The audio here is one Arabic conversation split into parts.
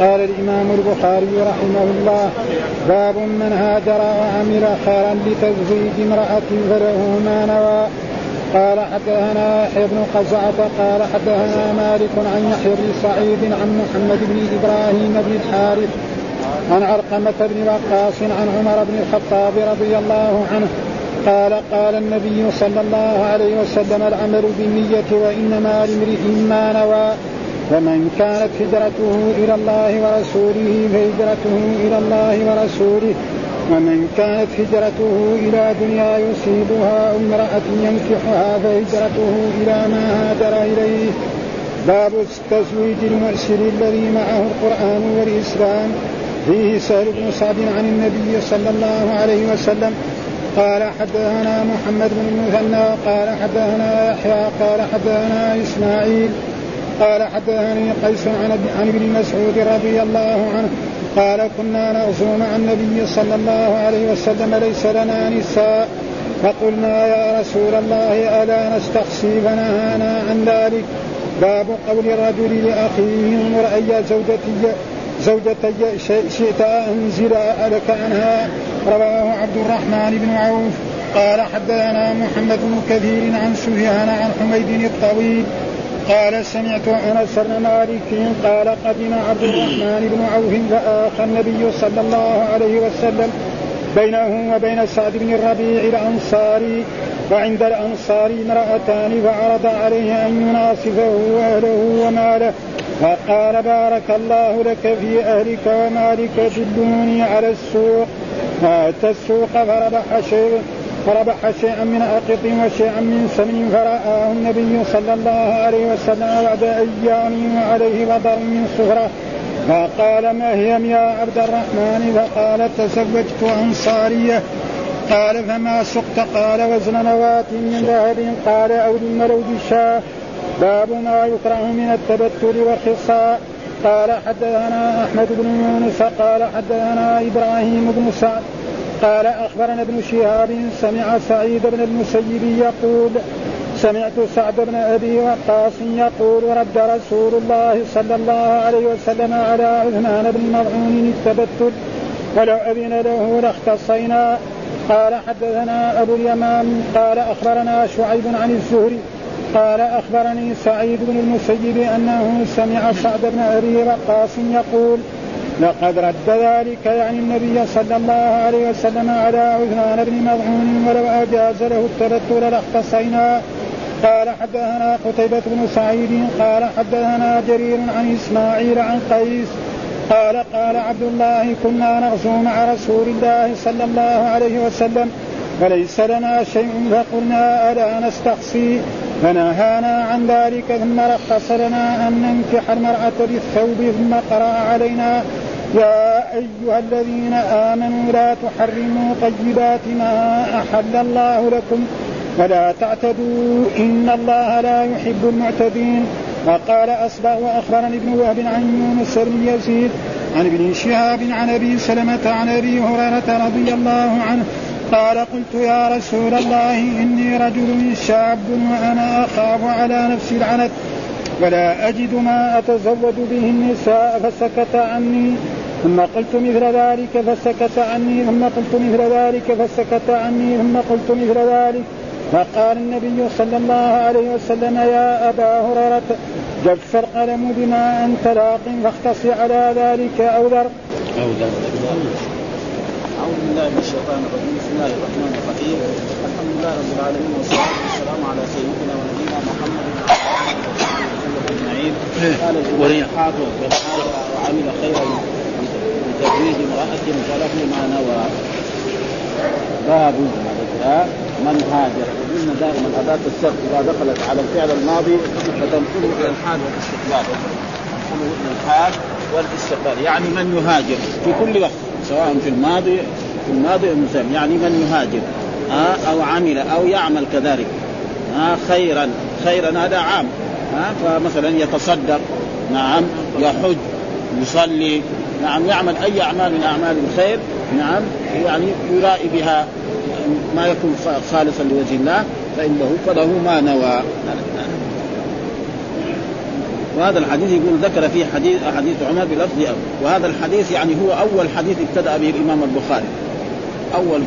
قال الإمام البخاري رحمه الله باب من هاجر وعمل خيرا لتزويج امرأة فله ما نوى. قال حدثنا يحيى بن قزعة قال حدثنا مالك عن يحيى بن سعيد عن محمد بن إبراهيم بن الحارث عن علقمة بن وقاص عن عمر بن الخطاب رضي الله عنه قال قال النبي صلى الله عليه وسلم العمل بالنية وإنما لامرئ ما نوى. ومن كانت هجرته إلى الله ورسوله فهجرته إلى الله ورسوله. ومن كانت هجرته إلى دنيا يصيبها امرأة ينكحها فهجرته إلى ما هاجر إليه. باب تزويج المؤسر الذي معه القرآن والإسلام. فيه سهل بن سعد عن النبي صلى الله عليه وسلم. قال حدثنا محمد بن المثنى قال حدثنا يحيى قال حدثنا إسماعيل. قال حدثني قيس عن عن ابن مسعود رضي الله عنه قال كنا نغزو مع النبي صلى الله عليه وسلم ليس لنا نساء. فقلنا يا رسول الله ألا نستقصي فنهانا عن ذلك؟ باب قول الرجل لأخيه انظر اي زوجتي زوجتي شئت أنزل لك عنها؟ رواه عبد الرحمن بن عوف. قال حدثنا محمد بن كثير عن سفيان عن حميد الطويل قال سمعت أنس بن مالك قال قدم عبد الرحمن بن عوف فاخى النبي صلى الله عليه وسلم بينه وبين سعد بن الربيع الانصاري وعند الأنصار امرأتان فعرض عليه أن يناصفه وأهله وماله فقال بارك الله لك في أهلك ومالك دلوني على السوق فاتى السوق فربح شيء فربح شيئا من أقط وشيئا من سمن فرآه النبي صلى الله عليه وسلم بعد أيام وعليه وضر من صفرة فقال ما هي يا عبد الرحمن؟ فقال تزوجت أنصارية. قال فما سقت؟ قال وزن نواة من ذهب. قال أو للملود الشاه. باب ما يكره من التبتل والخصاء. قال حدثنا أحمد بن يونس. قال حدثنا إبراهيم بن سعد. قال أخبرنا ابن شهاب سمع سعيد بن المسيب يقول سمعت سعد بن أبي وقاص يقول رد رسول الله صلى الله عليه وسلم على عثمان بن مظعون التبتل ولو أذن له لاختصينا. قال حدثنا أبو اليمان قال أخبرنا شعيب عن الزهري قال أخبرني سعيد بن المسيب أنه سمع سعد بن أبي وقاص يقول لقد رد ذلك يعني النبي صلى الله عليه وسلم على عثمان بن مظعون ولو أجاز له التبتل لاختصينا. قال حدثنا قتيبة بن سعيد قال حدثنا جرير عن إسماعيل عن قيس قال قال عبد الله كنا نغزو مع رسول الله صلى الله عليه وسلم فليس لنا شيء فقلنا ألا نستقصي. فنهانا عن ذلك ثم رخص لنا أن ننكح المرأة بالثوب ثم قرأ علينا يا أيها الذين آمنوا لا تحرموا طيبات ما أحل الله لكم ولا تعتدوا إن الله لا يحب المعتدين. وقال اصبغ وأخبرني ابن وهب عن يونس بن يزيد عن ابن شهاب عن أبي سلمة عن أبي هريرة رضي الله عنه قال قلت يا رسول الله إني رجل شاب وأنا أخاف على نفسي العنت ولا أجد ما أتزود به النساء فسكت عني ثم قلت مثل ذلك فسكت عني ثم قلت مثل ذلك فسكت عني ثم قلت مثل ذلك. فقال النبي صلى الله عليه وسلم يا أبا هريرة جف القلم بما أنت لاق فاختص على ذلك أو ذر. أو ذر. أعوذ بالله من الشيطان الرجيم. بسم الله الرحمن الرحيم. الحمد لله رب العالمين والصلاة والسلام على سيدنا ونبينا محمد أجمعين. قال الحافظ وعمل خيرا لتزويج امرأة فله ما نوى. باب من هاجر. قلنا دائما أداة السبت إذا دخلت على الفعل الماضي فتنقله إلى الحال والاستقبال. إلى الحال والاستقبال يعني من يهاجر في كل وقت سواء في الماضي في الماضي المسلم يعني من يهاجر أو عمل أو يعمل كذلك خيرا خيرا هذا عام فمثلا يتصدق نعم يحج يصلي نعم يعمل أي أعمال من أعمال الخير نعم يعني يرائي بها ما يكون خالصا لوجه الله فإنه فله ما نوى. وهذا الحديث يقول ذكر فيه حديث حديث عمر بلفظ وهذا الحديث يعني هو أول حديث ابتدأ به الإمام البخاري. أول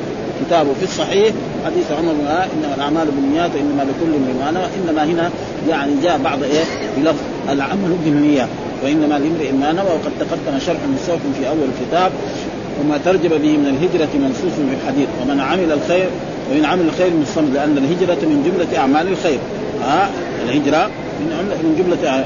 كتابه في الصحيح حديث عمر بن إنما الأعمال بالنيات وإنما لكل امرئ ما انما هنا يعني جاء بعض إيه؟ بلفظ العمل بالنيات وإنما لامرئ ما نوى وقد تقدم شرح مستوف في أول الكتاب وما ترجم به من الهجرة منصوص في الحديث ومن عمل الخير ومن عمل الخير من الصمد لأن الهجرة من جملة أعمال الخير. ها الهجرة من من جملة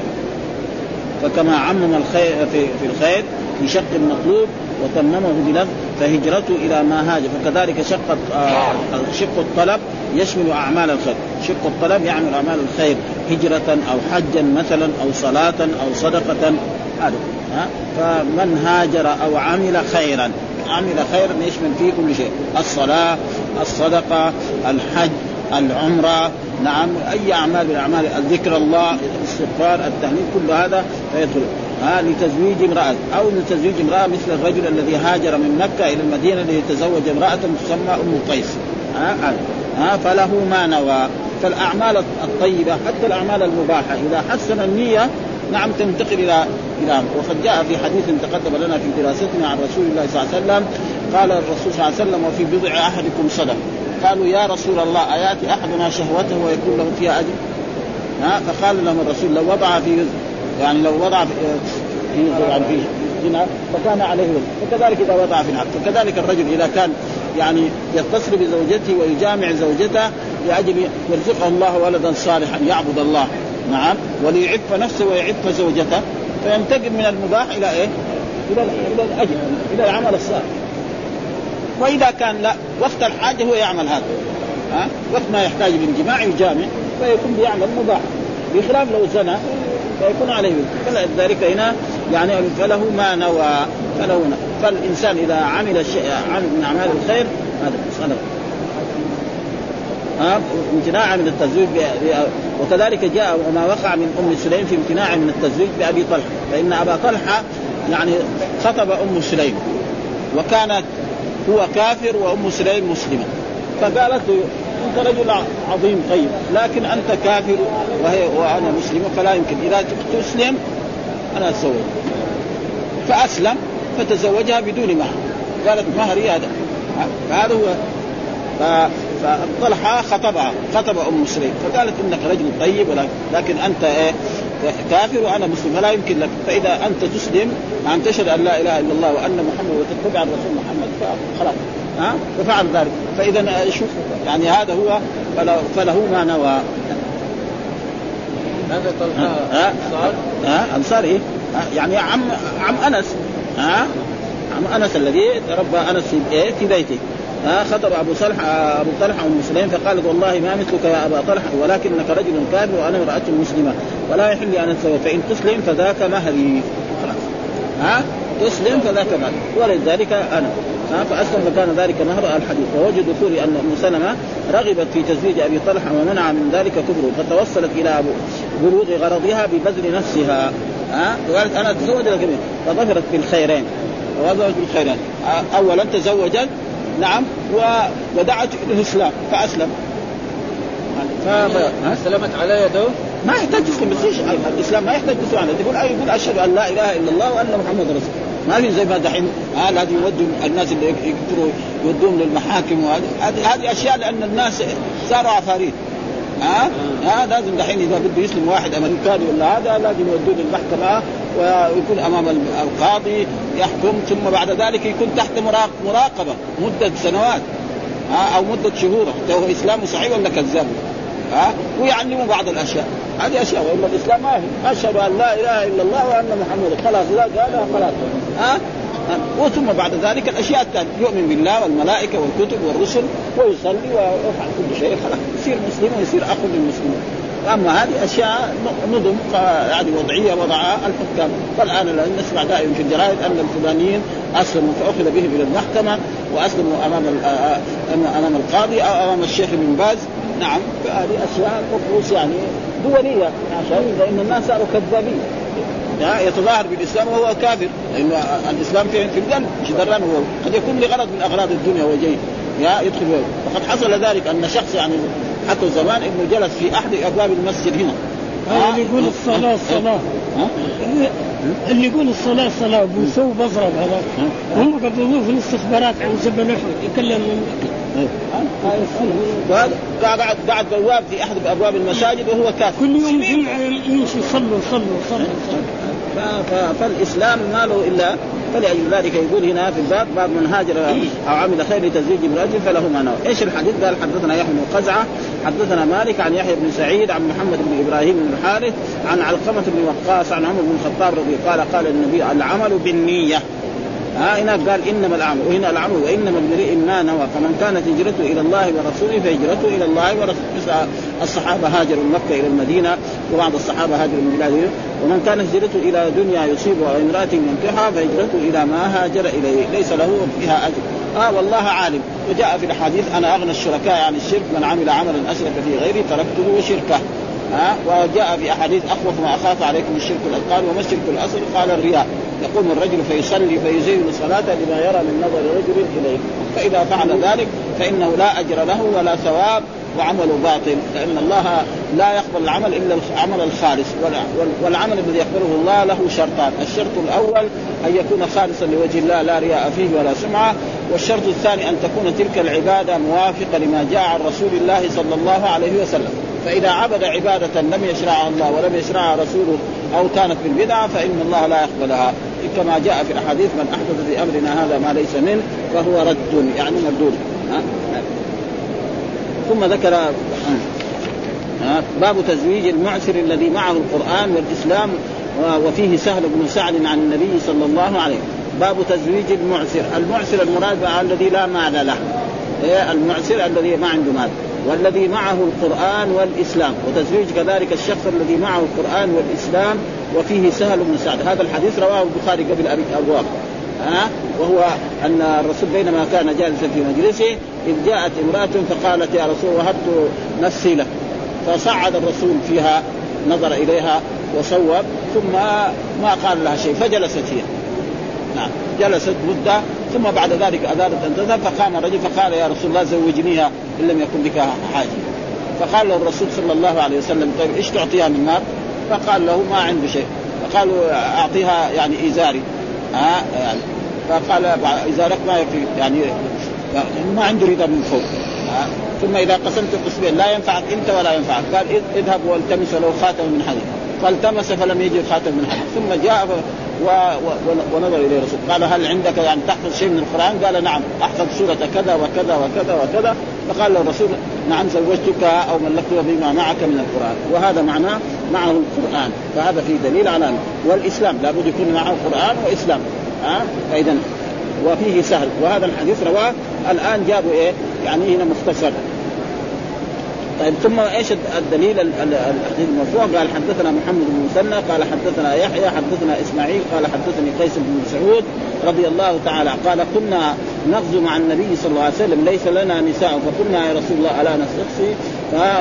فكما عمم الخير في, في الخير في شق المطلوب وتممه بلفظ فهجرته إلى ما هاجر. فكذلك شق آه، شق الطلب يشمل أعمال الخير. شق الطلب يعمل أعمال الخير هجرة أو حجا مثلا أو صلاة أو صدقة. هذا. فمن هاجر أو عمل خيرا عمل خيرا يشمل فيه كل شيء. الصلاة الصدقة الحج العمرة نعم أي أعمال من أعمال ذكر الله الاستغفار التهليل كل هذا فيدخل. ها لتزويج امرأة أو لتزويج امرأة مثل الرجل الذي هاجر من مكة إلى المدينة ليتزوج امرأة تسمى أم قيس. ها, ها فله ما نوى. فالأعمال الطيبة حتى الأعمال المباحة إذا حسن النية نعم تنتقل إلى إلى وقد جاء في حديث تقدم لنا في دراستنا عن رسول الله صلى الله عليه وسلم قال الرسول صلى الله عليه وسلم وفي بضع أحدكم صدق. قالوا يا رسول الله أيأتي أحدنا شهوته ويكون له فيها أجر؟ ها؟ فقال لهم الرسول لو وضع في يعني لو وضع في يعني في زنا فكان عليه وزن فكذلك إذا وضع في الحق. فكذلك الرجل إذا كان يعني يتصل بزوجته ويجامع زوجته لأجل يرزقه الله ولدا صالحا يعبد الله. نعم. وليعف نفسه ويعف زوجته. فينتقل من المباح إلى إيه؟ إلى إلى الاجر إلى العمل الصالح. وإذا كان لا وقت الحاجة هو يعمل هذا. ها؟ وقت ما يحتاج للجماع يجامع فيكون بيعمل مباح. بخلاف لو زنى فيكون عليه فلذلك هنا يعني فله ما نوى فله. فالإنسان إذا عمل شيء عمل من أعمال الخير هذا صدق ها من التزويج وكذلك جاء وما وقع من أم سليم في امتناع من التزويج بأبي طلحة. فإن أبا طلحة يعني خطب أم سليم وكانت هو كافر وأم سليم مسلمة. فقالت له أنت رجل عظيم طيب لكن أنت كافر وهي وأنا مسلمه فلا يمكن. إذا تسلم أنا أتزوج. فأسلم فتزوجها بدون مهر. قالت مهري هذا. فهذا هو. فطلحة خطبها خطب أم سليم فقالت إنك رجل طيب لكن أنت إيه كافر وأنا مسلم فلا يمكن لك. فإذا أنت تسلم أن تشهد أن لا إله إلا الله وأن محمد وتتبع الرسول محمد فخلاص ها؟ ففعل ذلك. فإذا شوف يعني هذا هو فله, فله ما نوى. هذا طلحة؟ أنصار؟ ها؟ انصاري يعني عم عم أنس. ها؟ عم أنس الذي ربى أنس في إيه؟ في بيته. ها خطب أبو طلحة أبو طلحة أم سليم فقالت والله ما مثلك يا أبا طلحة ولكنك رجل كافر وأنا امرأة مسلمة ولا يحل لي أن اتزوج فإن تسلم فذاك مهري. خلاص. ها؟ تسلم فذاك مهري. ولذلك أنا. ها؟ فاسلم فكان ذلك مهر الحديث. ووجد دخول أن أم سلمة رغبت في تزويج أبي طلحة ومنع من ذلك كفره فتوصلت إلى بلوغ غرضها ببذل نفسها. ها؟ وقالت أنا أتزوج لك فظفرت بالخيرين. وظفرت بالخيرين. اولا تزوجت نعم ودعت إلى الإسلام فأسلم. اسلمت على يده؟ ما يحتاج تسلم الإسلام ما يحتاج تسلم عليه يقول يقول أشهد أن لا إله إلا الله وأن محمد رسول ما في زي ما دحين هذا يودوا الناس اللي يقدروا يودوهم للمحاكم وهذه. هذه أشياء لأن الناس صاروا عفاريت. ها؟ ها لازم دحين إذا بده يسلم واحد أمريكاني ولا هذا لازم يودوه للمحكمه ويكون أمام القاضي يحكم ثم بعد ذلك يكون تحت مراقبة مدة سنوات ها أو مدة شهور. هو اسلامه صحيح ولا كذاب ها؟ ويعلموا بعض الأشياء. هذه أشياء والا الإسلام ما هي أشهد أن لا إله إلا الله وأن محمد خلاص لا قالها خلاص ها؟ وثم بعد ذلك الأشياء الثانية. يؤمن بالله والملائكة والكتب والرسل ويصلي ويفعل كل شيء. خلاص. يصير مسلم ويصير أخ للمسلمين. أما هذه أشياء نظم يعني وضعية وضعها الحكام. والآن نسمع دائما في الجرائد أن الفلانيين أسلموا فأخذ بهم إلى المحكمة وأسلموا أمام أمام القاضي أو أمام الشيخ بن باز. نعم هذه أشياء طقوس يعني دولية. عشان لأن الناس صاروا كذابين. يتظاهر بالإسلام وهو كافر. لأن الإسلام في في الجنه مش دران هو قد يكون لغرض من أغراض الدنيا وجاي يا يدخل وقد حصل ذلك أن شخص يعني حتى زمان انه جلس في أحد أبواب المسجد هنا. اللي يقول الصلاة الصلاه اللي يقول الصلاة الصلاه وبيسوي بضرب هذا. هم قبلوه في الاستخبارات عن جبل احد يكلم قاعد قاعد بواب في أحد أبواب المساجد وهو كافر. كل يوم جمعة يمشي يصلوا يصلوا يصلوا فالإسلام ما له الا فلأجل ذلك يقول هنا في الباب باب من هاجر أو عمل خير لتزويج امراته فله ما نوى، إيش الحديث؟ قال حدثنا يحيى بن قزعة حدثنا مالك عن يحيى بن سعيد عن محمد بن إبراهيم بن الحارث عن علقمة بن وقاص عن عمر بن الخطاب رضي قال قال النبي العمل بالنية ها هنا قال إنما العمل وهنا العمل وإنما امرئ ما نوى فمن كانت هجرته إلى الله ورسوله فهجرته إلى الله ورسوله. الصحابة هاجروا من مكة إلى المدينة وبعض الصحابة هاجروا من بلاد ومن كانت هجرته إلى دنيا يصيبها أو امراه ينكحها فهجرته إلى ما هاجر إليه. ليس له فيها أجر. آه والله عالم. وجاء في الاحاديث أنا أغنى الشركاء عن الشرك من عمل عملا أشرك في غيري تركته وشركه ها؟ وجاء في أحاديث اخوف ما أخاف عليكم الشرك الأثقال وما الشرك الأصغر؟ قال الرياء. يقوم الرجل فيصلي فيزين صلاته لما يرى من نظر رجل إليه. فإذا فعل ذلك فإنه لا أجر له ولا ثواب وعمله باطل. لأن الله لا يقبل العمل إلا العمل الخالص. والعمل الذي يقبله الله له شرطان، الشرط الأول أن يكون خالصا لوجه الله لا رياء فيه ولا سمعة، والشرط الثاني أن تكون تلك العبادة موافقة لما جاء عن رسول الله صلى الله عليه وسلم، فإذا عبد عبادة لم يشرعها الله ولم يشرعها رسوله أو كانت بالبدعة فإن الله لا يقبلها. كما جاء في الاحاديث من أحدث في أمرنا هذا ما ليس منه فهو رد. يعني مردود. ثم ذكر باب تزويج المعسر الذي معه القرآن والإسلام وفيه سهل بن سعد عن النبي صلى الله عليه باب تزويج المعسر. المعسر المراد الذي لا مال له. إيه؟ المعسر الذي ما عنده مال. والذي معه القرآن والإسلام وتزويج كذلك الشخص الذي معه القرآن والإسلام وفيه سهل بن سعد. هذا الحديث رواه البخاري قبل أبواب. ها؟ وهو أن الرسول بينما كان جالسا في مجلسه إذ جاءت امرأة فقالت يا رسول وهبت نفسي لك. فصعد الرسول فيها نظر إليها وصوب ثم ما قال لها شيء فجلست هي. نعم جلست مدة ثم بعد ذلك اذانت أن تذهب فقام الرجل فقال يا رسول الله زوجنيها إن لم يكن بك حاجة. فقال له الرسول صلى الله عليه وسلم طيب إيش تعطيها من مال؟ فقال له ما عنده شيء. فقالوا أعطيها يعني إزاري. ها يعني فقال إزارك ما يكفي يعني ما عنده رضا من فوق. ها ثم إذا قسمت قسمين لا ينفعك أنت ولا ينفعك. قال اذهب والتمس له خاتم من حديد فالتمس فلم يجد خاتم من حديد ثم جاء و... و... ونظر إليه الرسول. قال هل عندك يعني تحفظ شيء من القرآن؟ قال نعم احفظ سورة كذا وكذا وكذا وكذا. فقال له الرسول نعم زوجتك أو ملكتك بما معك من القرآن. وهذا معناه معه القرآن. فهذا فيه دليل على والإسلام لابد يكون معه قرآن وإسلام. ها؟ فإذا وفيه سهل. وهذا الحديث رواه. الآن جابوا إيه؟ يعني هنا مختصر. طيب ثم إيش الدليل الحديث المرفوع؟ قال حدثنا محمد بن مسنى قال حدثنا يحيى حدثنا إسماعيل قال حدثني قيس بن مسعود رضي الله تعالى قال كنا نغزو مع النبي صلى الله عليه وسلم ليس لنا نساء فقلنا يا رسول الله ألا نستقصي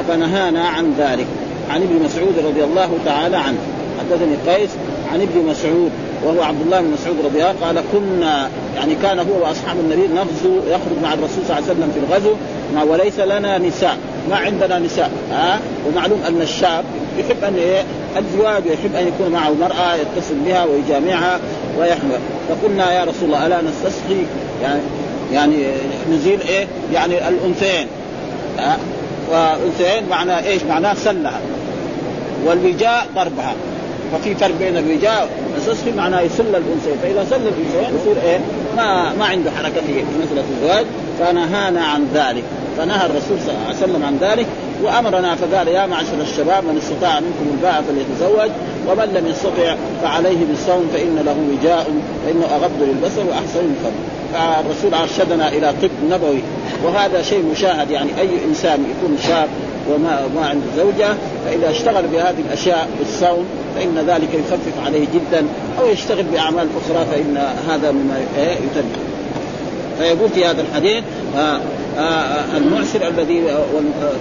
فنهانا عن ذلك. عن ابن مسعود رضي الله تعالى عنه. حدثني قيس عن ابن مسعود وهو عبد الله بن مسعود رضي الله قال كنا يعني كان هو وأصحاب النبي نغزو يخرج مع الرسول صلى الله عليه وسلم في الغزو وليس لنا نساء. ما عندنا نساء ها؟ ومعلوم أن الشاب يحب أن إيه؟ الزواج ويحب أن يكون معه مراه يتصل بها ويجامعها ويحمل. فقلنا يا رسول الله ألا نستسقي؟ يعني يعني نزيل إيه؟ يعني الأنثيين ها؟ وانثيين معناه إيش؟ معناه سلها والوجاء ضربها. ففي فرق بين الرجال السسخي معناه يسل الأنثيين. فإذا سل الأنثيين يصير إيه؟ ما ما عنده حركة في مساله الزواج. فنهانا عن ذلك. فنهى الرسول صلى الله عليه وسلم عن ذلك وأمرنا فقال يا معشر الشباب من استطاع منكم الباء فليتزوج ومن لم يستطع فعليه بالصوم فإن له وجاء فإنه أغض للبصر وأحسن للفم فالرسول أرشدنا إلى طب نبوي وهذا شيء مشاهد يعني أي إنسان يكون شاب وما ما عنده زوجة فإذا اشتغل بهذه الأشياء بالصوم فإن ذلك يخفف عليه جدا أو يشتغل بأعمال أخرى فإن هذا مما يتم. فيقول في هذا الحديث آه آه, آه، المعسر الذي آه،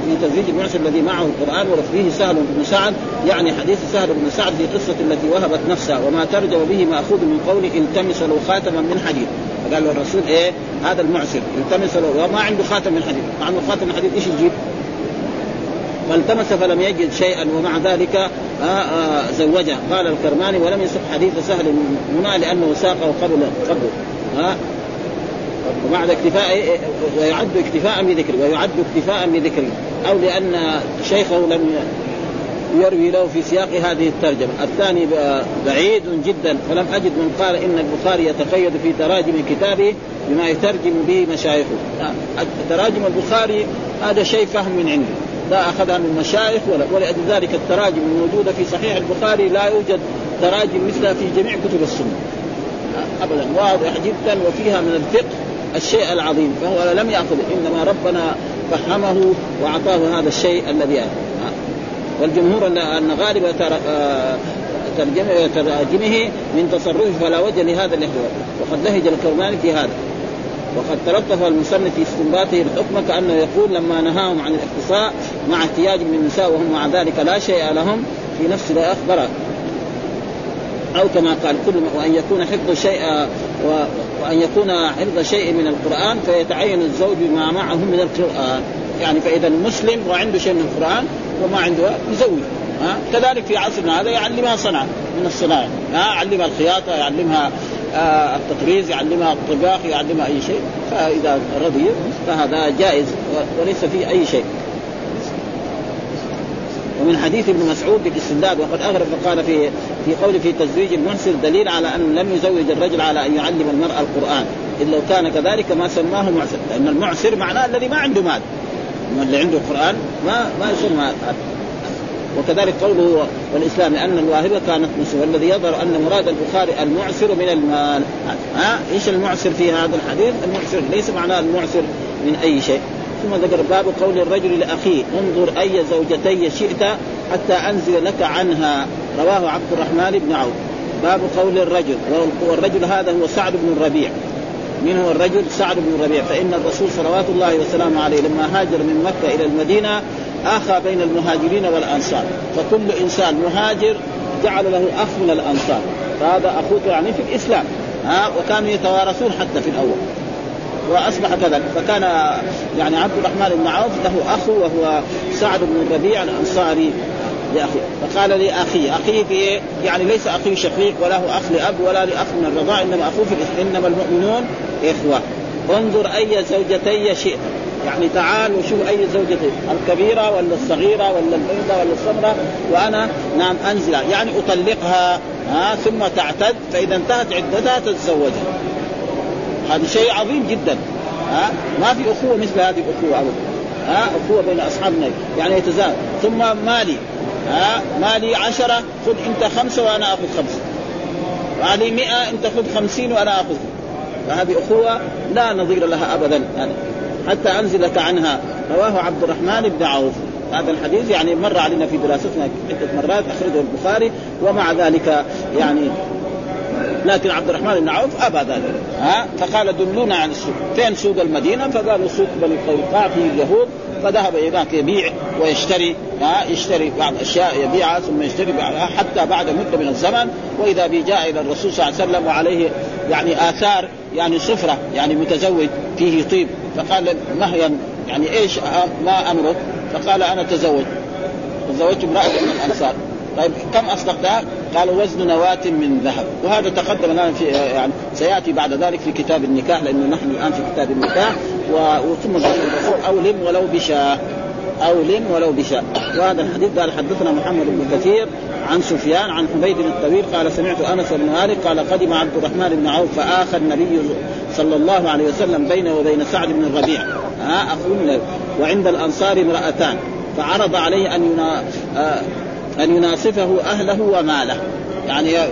في تزويج المعسر الذي معه القرآن وفيه سهل بن سعد يعني حديث سهل بن سعد في قصة التي وهبت نفسها وما ترجم به مأخوذ من قول التمس له خاتما من حديد. قال له الرسول إيه؟ هذا المعسر التمس له وما عنده خاتم من حديد. مع إنه خاتم من حديد إيش يجيب؟ فالتمس فلم يجد شيئا ومع ذلك آه آه زوجها قال الكرماني ولم يصح حديث سهل هنا لأنه ساقه قبل قبل وبعد اكتفاء ويعد اكتفاء بذكره ويعد اكتفاء بذكره. أو لأن شيخه لم يروي له في سياق هذه الترجمة. الثاني بعيد جدا فلم أجد من قال إن البخاري يتقيد في تراجم كتابه بما يترجم به مشايخه. تراجم البخاري هذا شيء فهم من عنده. لا أخذها من مشايخ ولا ولأجل ذلك التراجم الموجودة في صحيح البخاري لا يوجد تراجم مثلها في جميع كتب السنة. أبدا واضح جدا وفيها من الفقه الشيء العظيم فهو لم يأخذ إنما ربنا فهمه وأعطاه هذا الشيء الذي والجمهور ان غالب آه، ترجمه تراجمه من تصرفه فلا وجه لهذا الاحتواء وقد لهج الكرماني في هذا. وقد تلطف المصنف في استنباطه الحكم كأنه يقول لما نهاهم عن الاختصاء مع احتياج من النساء وهم مع ذلك لا شيء لهم في نفس ما اخبر أو كما قال كل وأن يكون حفظ شيء وأن يكون حفظ شيء من القرآن فيتعين الزوج ما معه من القرآن. يعني فإذا المسلم وعنده شيء من القرآن وما عنده يزوج ها كذلك في عصرنا هذا يعلمها صنعه من الصناعة ها يعلمها الخياطة يعلمها آه التطريز يعلمها الطباخ يعلمها أي شيء. فإذا رضي فهذا جائز وليس فيه أي شيء. ومن حديث ابن مسعود بالاستنداد وقد أغرب فقال في في قول في تزويج المعسر دليل على أنه لم يزوج الرجل على أن يعلم المراه القرآن. الا لو كان كذلك ما سماه معسر لأن المعسر معناه الذي ما عنده مال. اللي عنده القرآن ما ما يسمى وكذلك قوله والإسلام لأن الواهبه كانت مسلمة. والذي يظهر أن مراد البخاري المعسر من المال. ها؟ إيش المعسر في هذا الحديث؟ المعسر ليس معناه المعسر من أي شيء. ثم ذكر باب قول الرجل لأخيه انظر أي زوجتي شئت حتى أنزل لك عنها. رواه عبد الرحمن بن عوف. باب قول الرجل. والرجل هذا هو سعد بن الربيع. من هو الرجل؟ سعد بن الربيع. فإن الرسول صلوات الله وسلامه عليه لما هاجر من مكة إلى المدينة آخى بين المهاجرين والأنصار. فكل إنسان مهاجر جعل له أخ من الأنصار. فهذا أخوك يعني في الإسلام. ها؟ وكانوا يتوارثون حتى في الأول. وأصبح كذلك. فكان يعني عبد الرحمن بن عوف له أخ وهو سعد بن الربيع الأنصاري لأخيه. فقال لاخيه اخيه في يعني ليس اخيه شقيق وله أخ لأب ولا لأخ من الرضاع إنما اخوه في إنما المؤمنون إخوة. انظر أي زوجتي شئت. يعني تعال وشوف أي زوجتي الكبيرة ولا الصغيرة ولا البيضاء ولا السمراء وأنا نعم انزل يعني أطلقها ها ثم تعتد فإذا انتهت عدتها تتزوجها. هذا شيء عظيم جدا. ها؟ ما في أخوة مثل هذه الأخوة ابدا ها؟ أخوة بين اصحاب النبي يعني يتزاوج. ثم مالي. ها؟ مالي عشرة خذ أنت خمسة وأنا آخذ خمسة. مالي مئة أنت خذ خمسين وأنا آخذ. فهذه أخوة لا نظير لها ابدا. يعني حتى أنزلك عنها. رواه عبد الرحمن بن عوف. هذا الحديث يعني مر علينا في دراستنا عدة مرات أخرجه البخاري. ومع ذلك يعني لكن عبد الرحمن بن عوف أبى ذلك. ها؟ فقال دلونا عن السوق. فين سوق المدينة؟ فقالوا سوق بني قينقاع في اليهود. فذهب هناك يبيع ويشتري ها؟ يشتري بعض أشياء يبيعها ثم يشتري بعضها حتى بعد مدة من الزمن. وإذا به جاء إلى الرسول صلى الله عليه وسلم وعليه يعني آثار يعني صفره يعني متزوج فيه طيب. فقال مهيا يعني إيش؟ ما أمرك؟ فقال أنا تزوج تزوجت امرأة من الأنصار. طيب كم أصدقتها؟ قال وزن نواة من ذهب. وهذا تقدم لنا في يعني سيأتي بعد ذلك في كتاب النكاح لأنه نحن الآن في كتاب النكاح. وثم الرسول أو لم ولو بشاء. أو لم ولو بشاء. وهذا الحديث قال حدثنا محمد بن كثير عن سفيان عن حميد الطويل قال سمعت أنس بن مالك قال قدم عبد الرحمن بن عوف فاخى النبي صلى الله عليه وسلم بينه وبين سعد بن الربيع. ها اخوه وعند الأنصار امرأتان. فعرض عليه أن آه، أن يناصفه أهله وماله. يعني آه،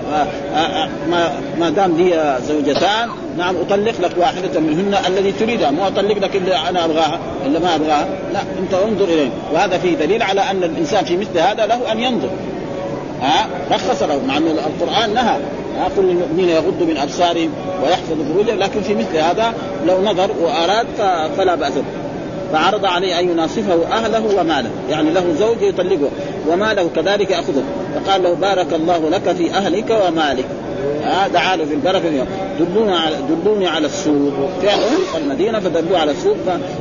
آه، آه، ما ما دام لي زوجتان نعم أطلق لك واحدة منهن الذي تريدها مو أطلق لك إلا أنا أبغاها إلا ما أبغاها. لا أنت انظر إليه. وهذا فيه دليل على أن الإنسان في مثل هذا له أن ينظر. ها رخص له مع أن القرآن نهى. كل المؤمنين يغضوا من أبصارهم ويحفظوا فروجهم لكن في مثل هذا لو نظر وأراد فلا بأس فعرض عليه أن يناصفه أهله وماله يعني له زوج يطلقه وماله كذلك يأخذه. فقال له بارك الله لك في أهلك ومالك. آه دعا في البركة اليوم. دلونا على دلوني على السوق. سوق المدينة فدلوه على السوق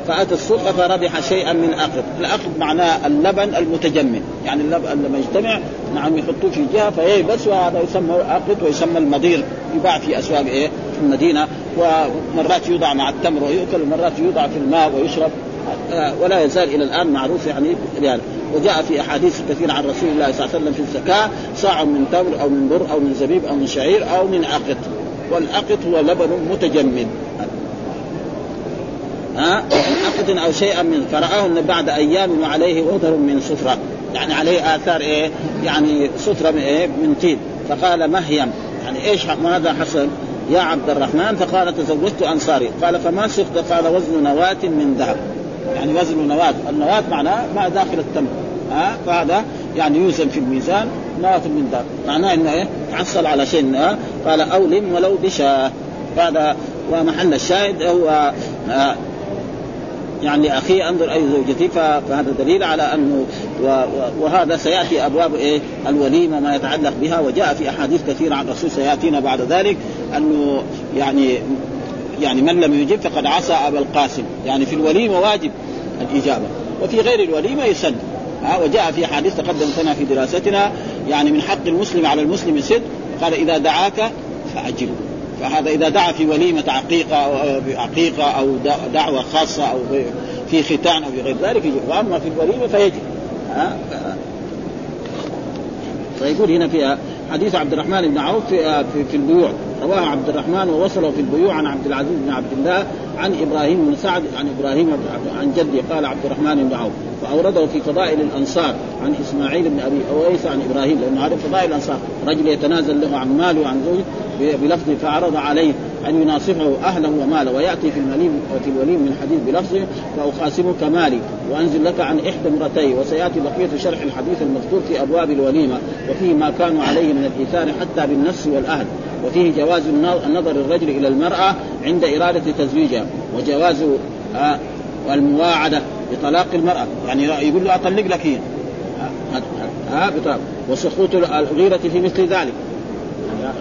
فأتى السوق فربح شيئا من اقط، الاقط معناه اللبن المتجمد، يعني اللبن لما يجتمع نعم يحطوه في جهة فييبس وهذا يسمى اقط ويسمى المضير. يباع في أسواق إيه في المدينة ومرات يوضع مع التمر ويؤكل ومرات يوضع في الماء ويشرب. ولا يزال إلى الآن معروف يعني يعني وجاء في أحاديث كثيرة عن رسول الله صلى الله عليه وسلم في الزكاة صاع من تمر أو من بر أو من زبيب أو من شعير أو من عقد. والعقد هو لبن متجمد. ها؟ عقد أو شيئا من فرآه ان بعد أيام وعليه وتر من صفرة يعني عليه آثار إيه؟ يعني صفرة من إيه؟ من تين فقال مهيم يعني إيش ماذا حصل؟ يا عبد الرحمن فقال تزوجت أنصاري. قال فما سقت قال وزن نواة من ذهب. يعني وزن نواة النواة معناه ما داخل التمر ها؟ فهذا يعني يوزن في الميزان نواة من ذهب معناه إنه إيه؟ تحصل على شيء. ها؟ قال أولم ولو بشاه هذا ومحل الشاهد. هو آه يعني لاخيه أنظر أي زوجتي. فهذا دليل على أنه وهذا سيأتي أبواب إيه؟ الوليمة وما يتعلق بها. وجاء في أحاديث كثيرة عن الرسول سيأتينا بعد ذلك أنه يعني يعني من لم يجب فقد عصى أبا القاسم. يعني في الوليمة واجب الإجابة. وفي غير الوليمة يسد. ها وجاء في حديث تقدم لنا في دراستنا يعني من حق المسلم على المسلم سد قال إذا دعاك فاجبه فهذا إذا دعا في وليمة عقيقة أو عقيقة أو دعوة خاصة أو في ختان أو في غير ذلك يجب. وأما في الوليمة فيجب. ها فيقول هنا في حديث عبد الرحمن بن عوف في, في, في البيوع. رواه عبد الرحمن ووصله في البيوع عن عبد العزيز بن عبد الله عن إبراهيم بن سعد عن إبراهيم عن جده قال عبد الرحمن بن عوف. فأورده في فضائل الأنصار عن إسماعيل بن أبي أويس عن إبراهيم لأنه هذا فضائل الأنصار. رجل يتنازل له عن ماله وعن زوجه بلفظ فعرض عليه. أن يناصفه أهله وماله ويأتي في المليم وفي الوليم من حديث بلفظه فاخاصمك مالي وأنزل لك عن إحدى امرتي وسيأتي بقية شرح الحديث المذكور في أبواب الوليمة وفيه ما كانوا عليه من الإيثار حتى بالنفس والأهل وفيه جواز نظر الرجل إلى المرأة عند إرادة تزويجها وجواز آه المواعدة بطلاق المرأة يعني يقول له أطلق لك هي. ها بطلاق. وسقوط الغيرة في مثل ذلك.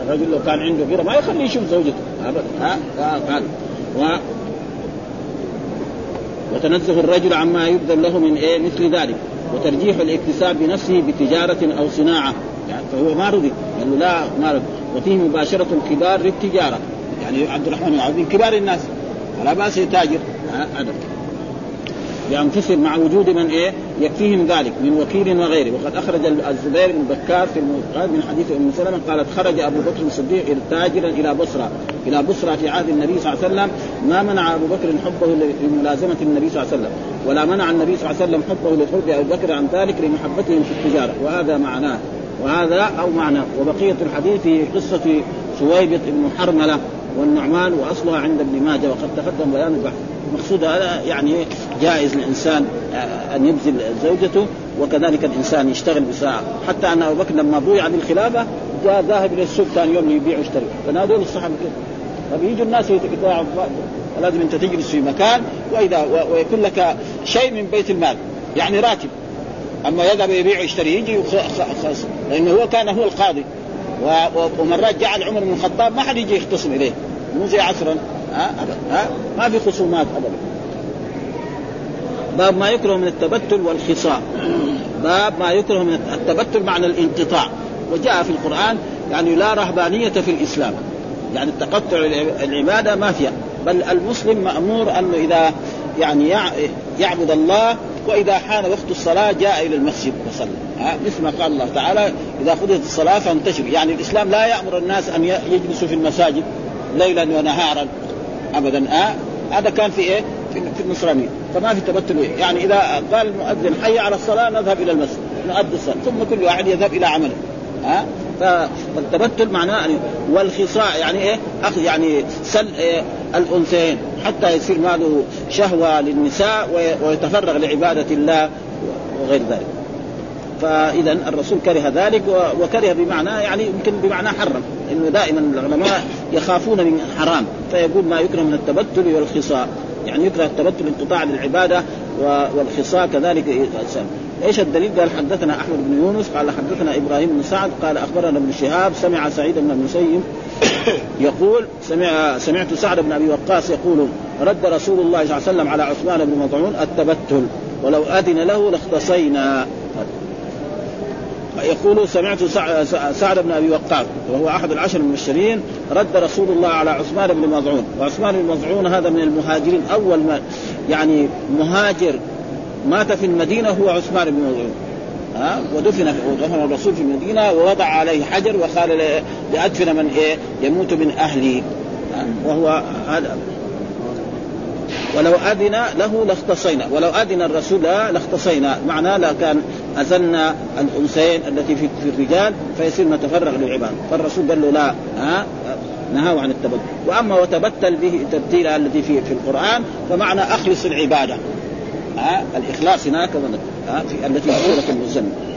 الرجل لو كان عنده غيره ما يخليه يشوف زوجته. ابدا ها؟ هذا و وتنزه الرجل عما يبذل له من إيه؟ مثل ذلك. وترجيح الاكتساب بنفسه بتجارة أو صناعة. يعني فهو ما رضي. قال له لا ما رضي. وفيه مباشرة الكبار للتجارة. يعني عبد الرحمن من كبار الناس. فلا بأس يتاجر. هذا بانفسهم مع وجود من إيه؟ يكفيهم ذلك من وكيل وغيره. وقد أخرج الزبير بن بكار في المقاد من حديث أم سلمة قالت خرج أبو بكر الصديق تاجرا إلى بصرى إلى بصرى في عهد النبي صلى الله عليه وسلم. ما منع أبو بكر حبه لملازمة النبي صلى الله عليه وسلم ولا منع النبي صلى الله عليه وسلم حبه لحب أبي بكر عن ذلك لمحبتهم في التجارة. وهذا معناه وهذا أو معناه. وبقية الحديث في قصة سويبط بن حرملة والنعمان وأصلها عند ابن ماجه وقد تقدم بيان البحث. المقصود هذا يعني جائز للإنسان أن يبذل زوجته وكذلك الإنسان يشتغل بساعة. حتى أن أبو بكر لما بويع بالخلافة جاء ذاهب إلى السوق ثاني يوم يبيع ويشتري. فنادوا الصحابة فبيجوا الناس يتباعوا لازم أنت تجلس في مكان وإذا ويكون لك شيء من بيت المال يعني راتب. أما يذهب يبيع ويشتري يجي خاص لأنه هو كان هو القاضي. ومرات جعل عمر بن الخطاب ما حد يجي يختصم إليه. مو زي عصرا. ها؟ ها؟ ما في خصومات ابدا. باب ما يكره من التبتل والخصاء باب ما يكره من التبتل معنى الانقطاع. وجاء في القرآن يعني لا رهبانية في الإسلام. يعني التقطع العبادة ما فيها. بل المسلم مأمور أنه إذا يعني يعبد الله وإذا حان وقت الصلاة جاء إلى المسجد وصلى. مثل ما قال الله تعالى إذا قضيت الصلاة فانتشروا يعني الإسلام لا يأمر الناس أن يجلسوا في المساجد ليلا ونهارا. ابدا. آه هذا كان في إيه؟ في النصرانيه فما في تبتل. يعني إذا قال المؤذن حي على الصلاة نذهب إلى المسجد. نؤدي الصلاة. ثم كل واحد يذهب إلى عمله. ها آه فالتبتل معناه والخصاء يعني إيه؟ أخذ يعني سل إيه؟ الأنثيين حتى يصير ماله شهوة للنساء ويتفرغ لعبادة الله وغير ذلك. فاذا الرسول كره ذلك وكره بمعنى يعني يمكن بمعنى حرم. إنه دائما العلماء يخافون من حرام. فيقول ما يكره من التبتل والخصاء. يعني يكره التبتل انقطاع للعبادة والخصاء كذلك إيش الدليل؟ قال حدثنا أحمد بن يونس قال حدثنا إبراهيم بن سعد قال أخبرنا ابن شهاب سمع سعيد بن المسيب يقول سمع سمعت سعد بن أبي وقاص يقول رد رسول الله صلى الله عليه وسلم على عثمان بن مظعون التبتل. ولو آذن له لاختصينا. يقول سمعت سعد بن أبي وقاص وهو أحد العشر المبشرين رد رسول الله على عثمان بن مظعون وعثمان بن مظعون هذا من المهاجرين أول ما يعني مهاجر مات في المدينة هو عثمان بن مظعون ها؟ ودفن ودفن الرسول في المدينة ووضع عليه حجر وقال لأدفن من إيه؟ يموت من أهلي. وهو هذا. ولو أذن له لاختصينا ولو أذن الرسول لاختصينا معناه لا أذن الأنثيين التي في, الرجال فيصير نتفرغ للعباد. فالرسول قال له لا ها؟ نهاه عن التبتل. وأما وتبتل به تبتيلا الذي في في القرآن فمعنى أخلص العبادة. ها؟ الإخلاص هناك في التي في سورة المزمل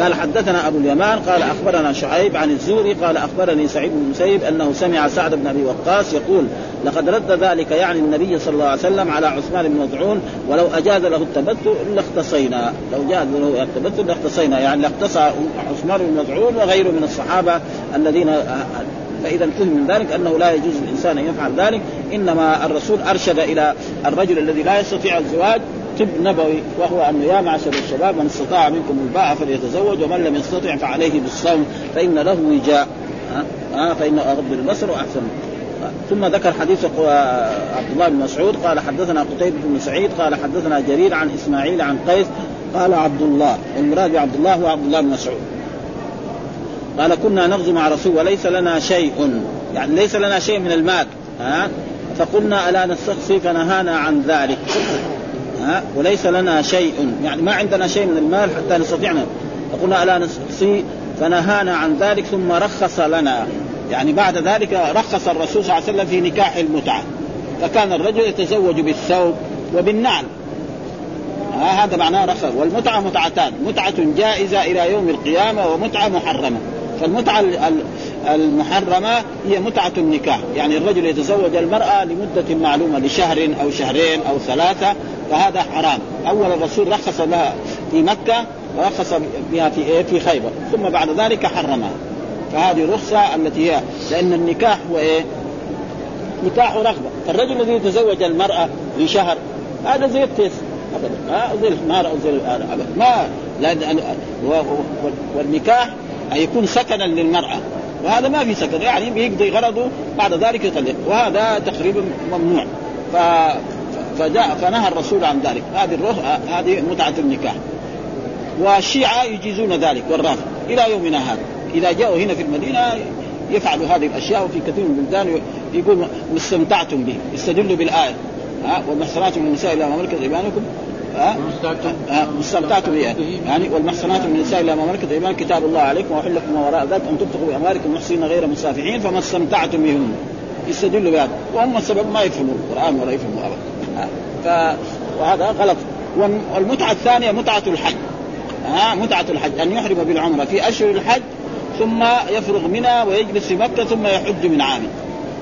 قال حدثنا أبو اليمان قال أخبرنا شعيب عن الزهري قال أخبرني سعيد بن المسيب أنه سمع سعد بن أبي وقاص يقول لقد رد ذلك يعني النبي صلى الله عليه وسلم على عثمان بن مظعون ولو أجاز له التبتل لاختصينا. لو جاز له التبتل لاختصينا. يعني لاختصى عثمان بن مظعون وغيره من الصحابة الذين فإذا فهم من ذلك أنه لا يجوز للإنسان أن يفعل ذلك. إنما الرسول أرشد إلى الرجل الذي لا يستطيع الزواج طب نبوي وهو انه يا معشر الشباب من استطاع منكم الباء فليتزوج ومن لم يستطع فعليه بالصوم فإن له وجاء. ها؟ أه؟ فانه اغض للبصر وأحسن. ثم ذكر حديث عبد الله بن مسعود قال حدثنا قتيبة بن سعيد قال حدثنا جرير عن إسماعيل عن قيس قال عبد الله المراد بعبد الله هو عبد الله بن مسعود. قال كنا نغزو مع رسول وليس لنا شيء. يعني ليس لنا شيء من المال. ها؟ فقلنا ألا نستخفي فنهانا عن ذلك. ها؟ وليس لنا شيء. يعني ما عندنا شيء من المال حتى نستطيع فقلنا ألا نستخفي فنهانا عن ذلك ثم رخص لنا. يعني بعد ذلك رخص الرسول صلى الله عليه وسلم في نكاح المتعة. فكان الرجل يتزوج بالثوب وبالنعل. ها؟ هذا معناه رخص. والمتعة متعتان. متعة جائزة إلى يوم القيامة ومتعة محرمة. فالمتعة المحرمة هي متعة النكاح. يعني الرجل يتزوج المرأة لمدة معلومة لشهر أو شهرين أو ثلاثة فهذا حرام. أول الرسول رخص لها في مكة ورخص بها في إيه؟ في خيبر. ثم بعد ذلك حرمها. فهذه رخصة التي هي لأن النكاح هو إيه؟ نكاح رغبة. فالرجل الذي يتزوج المرأة لشهر هذا زي التيس أبدا. ها زي الحمار أو زي أبدا. ما لأن والنكاح يكون سكنا للمرأة. وهذا ما في سكن. يعني بيقضي غرضه بعد ذلك يطلق. وهذا تقريبا ممنوع. ف فجاء فنهى الرسول عن ذلك. هذه الرخ... هذه متعة النكاح. والشيعة يجيزون ذلك والرافض إلى يومنا هذا. إذا جاءوا هنا في المدينة يفعلوا هذه الأشياء وفي كثير من البلدان يقول استمتعتم به يستدلوا بالآية. ها؟ والمحصنات من النساء الا ما ملكت إيمانكم. ها؟ استمتعتم به يعني والمحصنات من النساء الا ما ملكت ايمانكم كتاب الله عليكم وحل لكم ما وراء ذلك أن تبتغوا باموالكم محصنين غير مسافحين فما استمتعتم بهن. يستدلوا بهذا. وهم السبب ما يفهموا القرآن ولا يفهموا أبدا. ف وهذا غلط. والمتعة الثانية متعة الحج. ها؟ متعة الحج. أن يحرم بالعمرة في أشهر الحج ثم يفرغ منها ويجلس في مكة ثم يحج من عام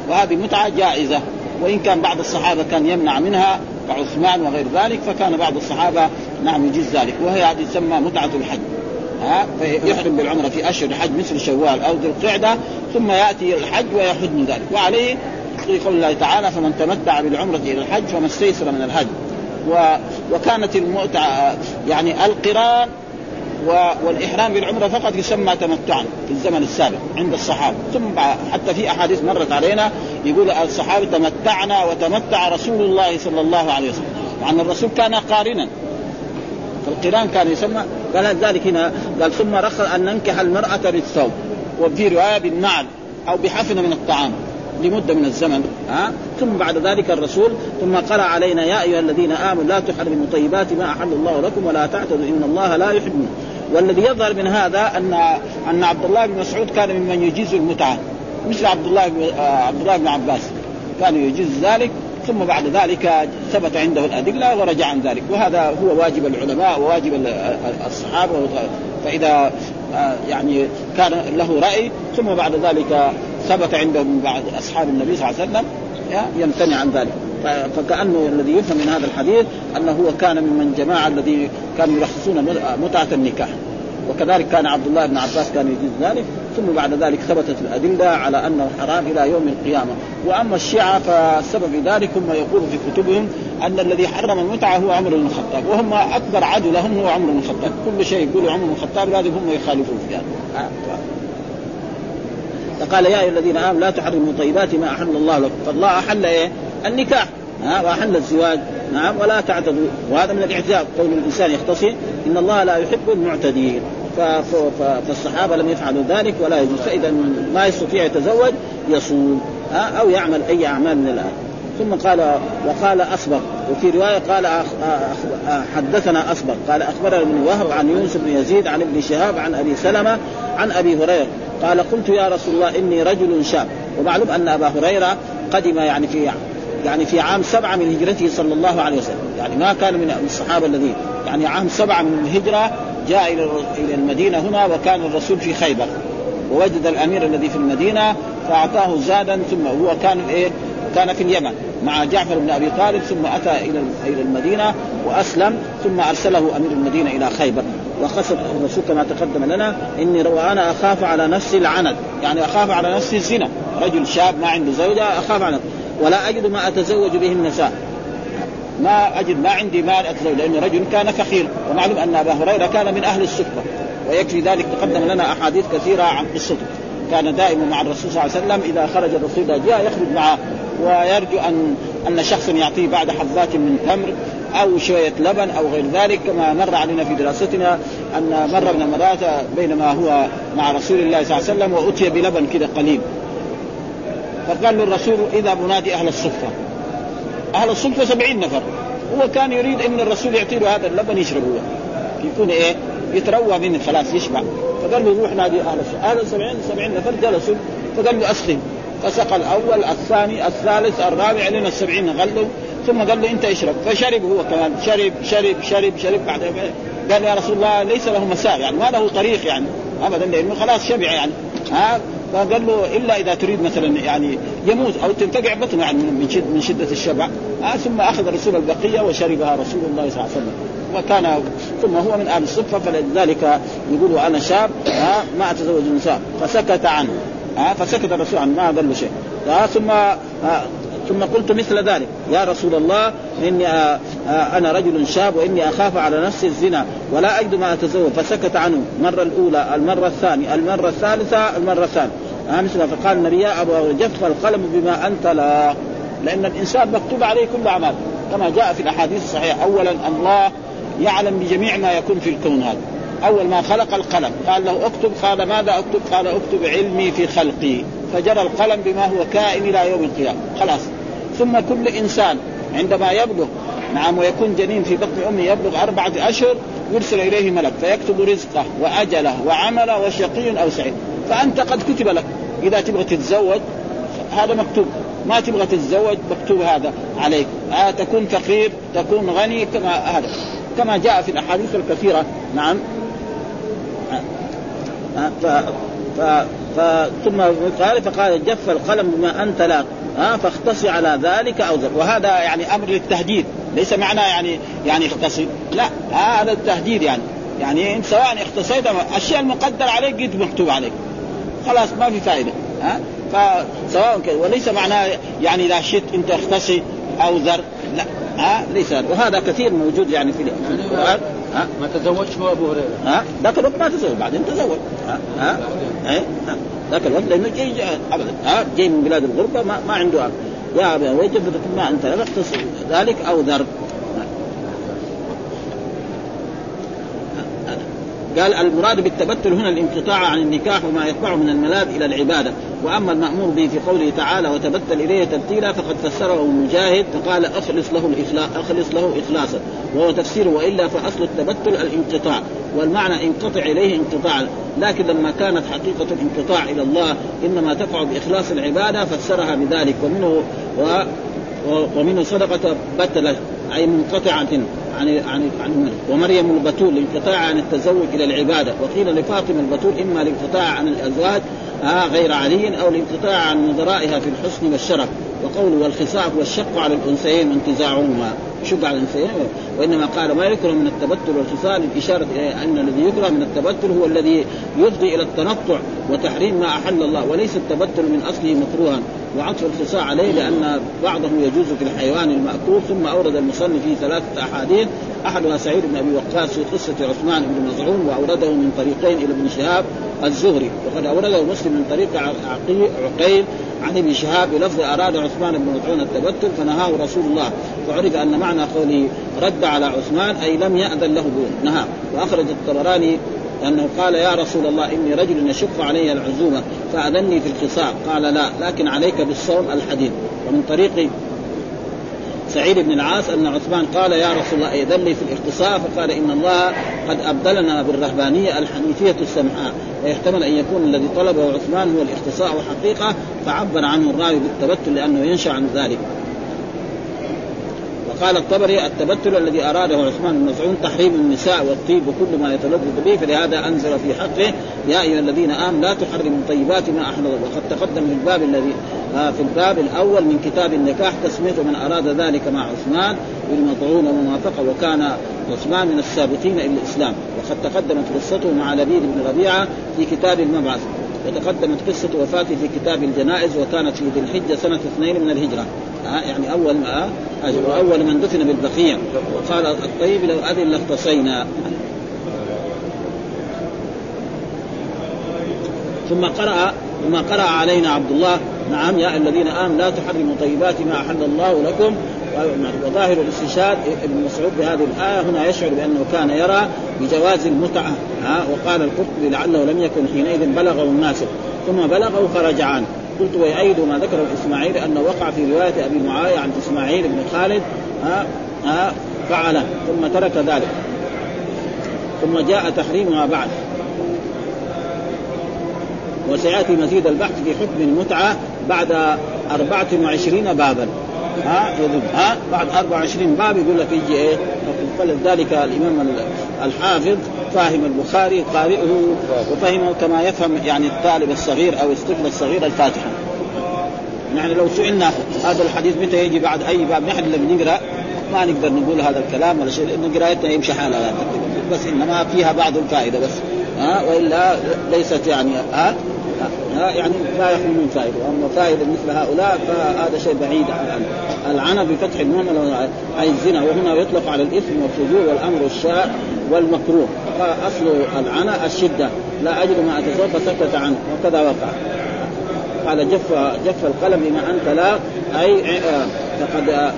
وهذه متعة جائزة. وإن كان بعض الصحابة كان يمنع منها كعثمان وغير ذلك فكان بعض الصحابة نعم يجيز ذلك وهي هذه تسمى متعة الحج. ها؟ فيحرم بالعمرة في أشهر الحج مثل شوال أو ذي القعدة ثم يأتي الحج ويحج ذلك. وعليه في قول الله تعالى فمن تمتع بالعمرة إلى الحج فما استيسر من الحج و... وكانت المتعة يعني القران والإحرام بالعمرة فقط يسمى تمتعا في الزمن السابق عند الصحابة. ثم حتى في أحاديث مرت علينا يقول الصحابة تمتعنا وتمتع رسول الله صلى الله عليه وسلم. وعن الرسول كان قارنا. فالقرآن كان يسمى قال ذلك هنا. قال ثم رخص أن ننكح المرأة بالثوب وفي رواية بالنعل أو بحفنه من الطعام. لمدة من الزمن ها؟ ثم بعد ذلك الرسول ثم قرأ علينا يا أيها الذين آمنوا لا تحرموا طيبات ما أحل الله لكم ولا تعتدوا إن الله لا يحب. والذي يظهر من هذا ان أن عبد الله بن مسعود كان ممن يجيز المتعة مثل عبد الله بن عبد الله بن عباس. كان يجيز ذلك ثم بعد ذلك ثبت عنده الأدلة ورجع عن ذلك. وهذا هو واجب العلماء وواجب الصحابة. فإذا يعني كان له رأي ثم بعد ذلك ثبت عنده من بعد أصحاب النبي صلى الله عليه وسلم يمتنع عن ذلك. فكأنه الذي يفهم من هذا الحديث أنه هو كان ممن جماعة الذي كانوا يرخصون متعة النكاح. وكذلك كان عبد الله بن عباس كان يجوز ذلك ثم بعد ذلك ثبتت الأدلة على أنه حرام إلى يوم القيامة. وأما الشيعة فالسبب في ذلك هم يقول في كتبهم أن الذي حرم المتعه هو عمر بن الخطاب وهم أكبر عدو لهم هو عمر بن الخطاب. كل شيء يقولوا عمر بن الخطاب لازم هم يخالفون فيها. فقال يا أيها الذين آمنوا لا تحرموا طيبات ما أحل الله لكم. فالله أحل إيه؟ النكاح. ها؟ واحل الزواج. نعم ولا تعتدوا. وهذا من الاعتداء قول الإنسان يختصي إن الله لا يحب المعتدين. فالصحابة لم يفعلوا ذلك ولا يجوز. فإذا ما يستطيع يتزوج يصوم أو يعمل أي أعمال من الآن. ثم قال وقال اصبغ وفي رواية قال حدثنا اصبغ قال أخبرنا ابن وهب عن يونس بن يزيد عن ابن شهاب عن أبي سلمة عن أبي هريرة. قال قلت يا رسول الله إني رجل شاب. ومعلوم أن أبا هريرة قدم يعني في يعني في عام سبعة من هجرته صلى الله عليه وسلم. يعني ما كان من الصحابة الذين يعني عام سبعة من الهجرة جاء إلى إلى المدينة هنا وكان الرسول في خيبر. ووجد الأمير الذي في المدينة فأعطاه زادا ثم هو كان إيه؟ كان في اليمن مع جعفر بن أبي طالب ثم أتى إلى إلى المدينة وأسلم ثم أرسله أمير المدينة إلى خيبر. وقصد الرسول كما تقدم لنا إني وأنا أخاف على نفسي العند يعني أخاف على نفسي الزنا. رجل شاب ما عنده زوجة أخاف على ولا أجد ما أتزوج به النساء. ما أجد ما عندي مال اتزوج لأن رجل كان فخير ومعلوم أن أبا هريرة كان من أهل الصفه ويكفي ذلك تقدم لنا أحاديث كثيرة عن قصته. كان دائما مع الرسول صلى الله عليه وسلم إذا خرج الرسول جاء يخرج معه. ويرجو أن أن شخصا يعطيه بعد حظات من تمر أو شوية لبن أو غير ذلك كما مر علينا في دراستنا أن مر من المرات بينما هو مع رسول الله صلى الله عليه وسلم وأتي بلبن كذا قليل. فقال له الرسول اذا منادي أهل الصفه أهل الصفه سبعين نفر. هو كان يريد إن الرسول يعطي له هذا اللبن يشرب هو. يكون إيه؟ يتروى منه خلاص يشبع. فقال له روح نادي أهل الصفه أهل سبعين سبعين نفر جلسوا. فقال له اسقم فسقى الأول الثاني الثالث الرابع لنا السبعين غلوا. ثم قال له أنت اشرب. فشرب هو كمان. شرب شرب شرب شرب. بعد قال يا رسول الله ليس له مساء يعني ما له طريق يعني. ابدا لأنه خلاص شبع يعني. ها؟ فقال له إلا إذا تريد مثلا يعني يموت أو تنفقع بطنه يعني من شد من شدة الشبع. آه ثم أخذ الرسول البقية وشربها رسول الله صلى الله عليه وسلم. وكان ثم هو من أهل الصفه فلذلك يقول أنا شاب آه ما أتزوج النساء فسكت عنه. آه فسكت الرسول عنه ما قال له شيء. آه ثم آه ثم قلت مثل ذلك. يا رسول الله إني آه آه أنا رجل شاب وإني أخاف على نفسي الزنا ولا أجد ما أتزوج. فسكت عنه. المره الأولى المرة الثانية المرة الثالثة المرة الثالثه آه مثل فقال النبي يا أبو جف القلم بما أنت لا. لأن الإنسان مكتوب عليه كل أعمال. كما جاء في الأحاديث الصحيحة اولا الله يعلم بجميع ما يكون في الكون هذا. أول ما خلق القلم. قال له اكتب قال ماذا؟ اكتب قال اكتب علمي في خلقي. فجرى القلم بما هو كائن إلى يوم القيامة. خلاص. ثم كل إنسان عندما يبلغ نعم ويكون جنين في بطن امه يبلغ أربعة أشهر يرسل إليه ملك فيكتب رزقه وأجله وعمله وشقي أو سعيد. فأنت قد كتب لك. إذا تبغى تتزوج هذا مكتوب. ما تبغى تتزوج مكتوب هذا عليك. آه تكون فقير تكون غني كما هذا. كما جاء في الأحاديث الكثيرة نعم. آه ف... ف... ف... ثم قال فقال جف القلم بما أنت لا ها فاختصي على ذلك أو ذلك وهذا يعني أمر للتهديد. ليس معناه يعني يعني اختصي لا هذا التهديد يعني. يعني سواء اختصيت الشيء المقدر عليك قد مكتوب عليك. خلاص ما في فائدة ها. فسواء كده وليس معناه يعني اذا شئت انت اختصي أو ذر لا. ها ليس. وهذا كثير موجود يعني في القران ها؟ ما تزوجش هو أبو هريرة. ها؟ ذاك الوقت ما تزوج بعدين تزوج. ها؟ ها؟ إيه؟ ذاك الوقت لأنه جاي ابدا. ها؟ جاي من بلاد الغربة ما, ما عنده. يا أبي وجب ما أنت لا تختص ذلك أو ذر قال المراد بالتبتل هنا الانقطاع عن النكاح وما يتبعه من الملاذ إلى العبادة. وأما المأمور به في قوله تعالى وتبتل إليه تبتيلا فقد فسره مجاهد فقال أخلص له الإخلاص أخلص له إخلاصا. وهو تفسيره وإلا فأصل التبتل الانقطاع. والمعنى انقطع إليه انقطاعا لكن لما كانت حقيقة الانقطاع إلى الله إنما تقع بإخلاص العبادة فسرها بذلك. ومنه و ومنه صدقة بتلة أي منقطعة عن عن عن ومريم البتول الانقطاع عن التزوج إلى العبادة. وقيل لفاطمة البتول إما الانقطاع عن الأزواج آه غير علي أو الانقطاع عن نظرائها في الحسن والشرف. وقوله والخصاء هو الشق على الأنثيين وانتزاعهما شق على الأنثيين؟ وإنما قال ما يكره من التبتل والخصاء للاشاره إلى أن الذي يكره من التبتل هو الذي يفضي إلى التنطع وتحريم ما أحل الله وليس التبتل من أصله مكروها. وعطف الخصاء عليه لأن بعضه يجوز في الحيوان المأكول ثم أورد المصنف فيه ثلاثة أحاديث. أحدها سعيد بن أبي وقاص في قصة عثمان بن مزعون وأورده من طريقين إلى ابن شهاب الزهري. وقد أورده مسلم من طريق عقيل عن ابن شهاب بلفظ أراد عثمان بن مطعون التبتل فنهاه رسول الله. فعرف أن معنى قوله رد على عثمان أي لم يأذن له نهى وأخرج الطبراني انه قال يا رسول الله إني رجل يشق علي العزومة فأذني في الخصاء قال لا لكن عليك بالصوم الحديث ومن طريق سعيد بن العاص أن عثمان قال يا رسول الله اذن لي في الاختصاء فقال إن الله قد أبدلنا بالرهبانية الحنيفية السمحاء ويحتمل أن يكون الذي طلبه عثمان هو الاختصاء وحقيقة فعبر عنه الراوي بالتبتل لأنه ينشأ عن ذلك. وقال الطبري التبتل الذي أراده عثمان بن مسعود تحريم النساء والطيب وكل ما يتلذذ به فلهذا أنزل في حقه يا أيها الذين آمنوا لا تحرموا طيبات ما أحل وقد تقدم في الباب الذي آه في الباب الأول من كتاب النكاح تسمية من أراد ذلك مع عثمان بالمطعون وموافقه وكان عثمان من السابقين إلى الإسلام. وقد تقدمت قصته مع لبيد بن ربيعة في كتاب المبعث. وتقدمت قصة وفاته في كتاب الجنائز وكانت في ذي الحجة سنة اثنين من الهجرة. آه يعني أول ما آه أول من دفن بالبقيع. وقال الطيب لو أذن لاختصينا. ثم قرأ ثم قرأ علينا عبد الله نعم يا الذين آمنوا لا تحرموا طيبات ما أحل الله لكم. وظاهر الاستشهاد ابن مسعود بهذه الآية هنا يشعر بأنه كان يرى بجواز المتعة. ها وقال القرطبي لعله لم يكن حينئذ بلغه الناس. ثم بلغه فرجع عنه. قلت ويؤيد ما ذكره الإسماعيلي أنه وقع في رواية أبي معاوية عن إسماعيل بن خالد. ها ها فعله ثم ترك ذلك. ثم جاء تحريمها بعد. وسيأتي مزيد البحث في حكم المتعة. بعد 24 بابا. ها يذب ها بعد 24 باب يقول لك يجي إيه؟ فلذلك الإمام الحافظ فاهم البخاري قارئه وفهمه كما يفهم يعني الطالب الصغير أو الطفل الصغير الفاتحة. يعني لو سئلنا هذا الحديث متى يجي بعد أي باب نحن لما نقرأ ما نقدر نقول هذا الكلام ولا شيء لأن قراءتنا يمشي حالها. بس إنما فيها بعض الفائدة بس. ها وإلا ليست يعني ها يعني لا يخلو من فائدة. وأما فائدة مثل هؤلاء فهذا شيء بعيد عن العنى بفتح النون أي الزنا. وهنا يطلق على الإثم والفجور والأمر الشاء والمكروه. فأصل العنى الشدة. لا أجد ما أتزوج فسكت عنه. وكذا وقع. قال جف جف القلم بما أنت لا. أي فقد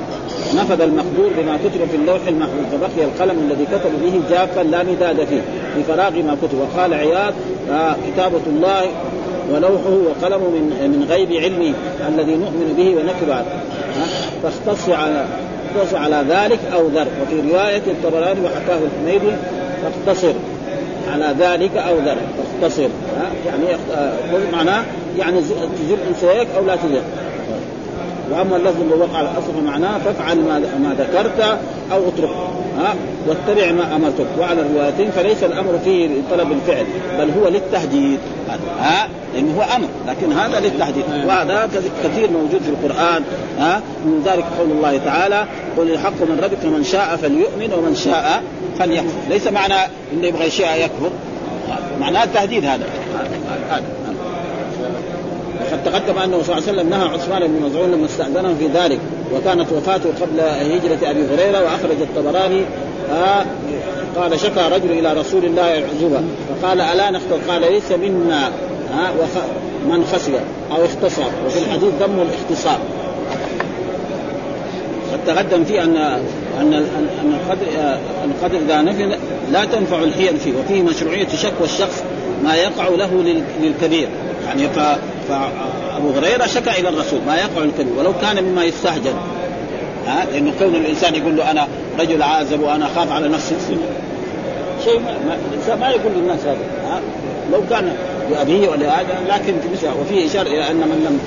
نفذ المقدور بما كتب في اللوح المحفوظ. فبقي القلم الذي كتب به جافا لا مداد فيه. لفراغ ما كتب. وقال عياض آه كتابة الله ولوحه وقلمه من من غيب علمه الذي نؤمن به ونكتب عنه فاختص على اختص على ذلك أو ذر. وفي رواية الطبراني وحكاه الحميدي فاقتصر على ذلك أو ذر. فاختصر. يعني معناه يعني تزل انسيك أو لا تزل وأما اللفظ اللي وقع على الاصل معناه فافعل ما ذكرت أو اترك واتبع ما أمرتك. وعلى الروايتين فليس الأمر فيه لطلب الفعل بل هو للتهديد. ها؟ لأنه هو أمر لكن هذا للتهديد. وهذا كثير موجود في القرآن ها؟ من ذلك قول الله تعالى قل الحق من ربك من شاء فليؤمن ومن شاء فليكفر. ليس معنى إنه يبغى شيء يكفر. معناه التهديد هذا هذا. وقد تقدم أنه صلى الله عليه وسلم نهى عثمان بن مزعون لما استاذنه في ذلك وكانت وفاته قبل هجرة أبي هريرة وأخرج الطبراني آه قال شكى رجل إلى رسول الله العزوبه فقال ألا نختار قال ليس منا آه. من خسر أو اختصر وفي الحديث ذم الاختصار قد تقدم فيه ان ان أن القدر القدر إذا نفي لا تنفع الحيل فيه وفيه مشروعية شكوى الشخص ما يقع له للكبير يعني. فابو هريرة شكا إلى الرسول ما يقع الكبير ولو كان مما يستهجن ها؟ لأنه كون الإنسان يقول له أنا رجل عازب وأنا أخاف على نفسي. شيء ما, الإنسان ما يقول للناس هذا ها؟ لو كان لأبيه ولا هذا لكن وفيه إشارة إلى أن من لم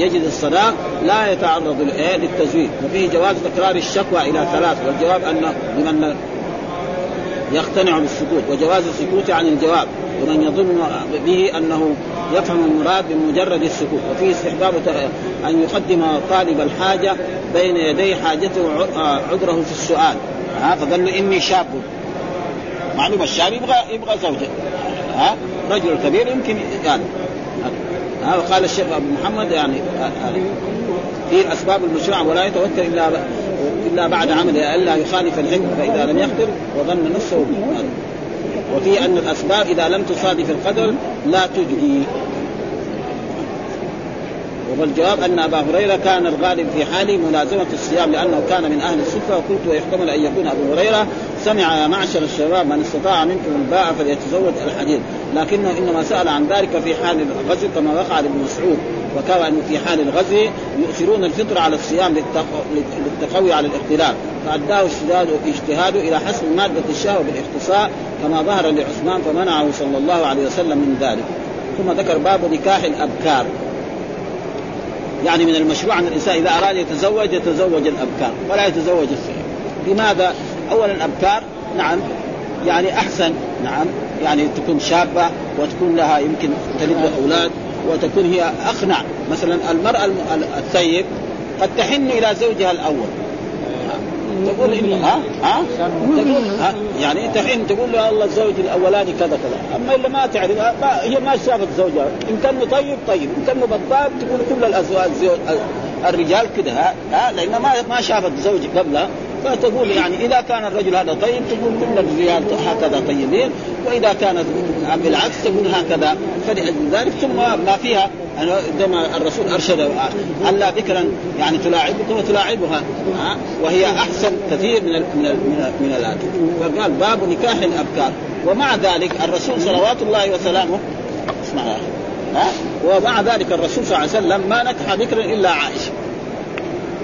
يجد الصلاة لا يتعرض للتزويد. وفيه جواز تكرار الشكوى إلى ثلاث والجواب أن لمن يقتنع بالسكوت وجواز السكوت عن الجواب. ومن يظن به أنه يفهم المراد بمجرد السكوت. وفيه استحباب أن يقدم طالب الحاجة بين يدي حاجته عذره في السؤال. ها فقال له إني شاب. معلوم الشاب يبغى يبغى زوجة. ها رجل كبير يمكن يعني. ها وقال الشيخ أبو محمد يعني في أسباب المشروع ولا يتوكل إلا إلا بعد عمله ألا يخالف العلم فإذا لم يقدر وظن نفسه. وفي أن الأسباب إذا لم تصادف القدر لا تجدي. والجواب أن أبا هريرة كان الغالب في حاله ملازمة الصيام لأنه كان من أهل الصفه وقلت ويحتمل أن يكون أبو هريرة سمع يا معشر الشباب من استطاع منكم الباء فليتزوج الحديث لكنه إنما سأل عن ذلك في حال الغزو كما وقع لابن مسعود وكما أنه في حال الغزو يؤثرون الفطر على الصيام للتقوي على الاختلاف فأداه اجتهاد اجتهاده إلى حسب مادة الشهوة بالاختصاء كما ظهر لعثمان فمنعه صلى الله عليه وسلم من ذلك. ثم ذكر باب نكاح الأبكار. يعني من المشروع أن الإنسان إذا أراد يتزوج يتزوج الأبكار ولا يتزوج الصغير. لماذا؟ اولا الأبكار نعم يعني أحسن نعم يعني تكون شابة وتكون لها يمكن تلد أولاد وتكون هي أقنع. مثلا المرأة الثيب قد تحن إلى زوجها الأول. تقول إن ها؟ ها؟ تقول ها؟ يعني تحين تقول له الله الزوج الأولاني كذا كذا. أما اللي ما تعرف ما هي ما شافت زوجها. إن كان طيب طيب. إن كان بطال تقول كل الأزواج الرجال كذا ها, ها؟ لأن ما ما شافت زوج قبلها. فتقول يعني إذا كان الرجل هذا طيب تقول كل الرجال هكذا طيبين وإذا كان بالعكس تقول هكذا فلأجل ذلك ثم ما فيها عندما الرسول أرشد ألا بكرا يعني تلاعبك وتلاعبها وهي أحسن كثير من من من, من الان فقال باب نكاح الأبكار. ومع ذلك الرسول صلوات الله وسلامه اسمع ها؟ ومع ذلك الرسول صلى الله عليه وسلم ما نكح بكرا إلا عائشة.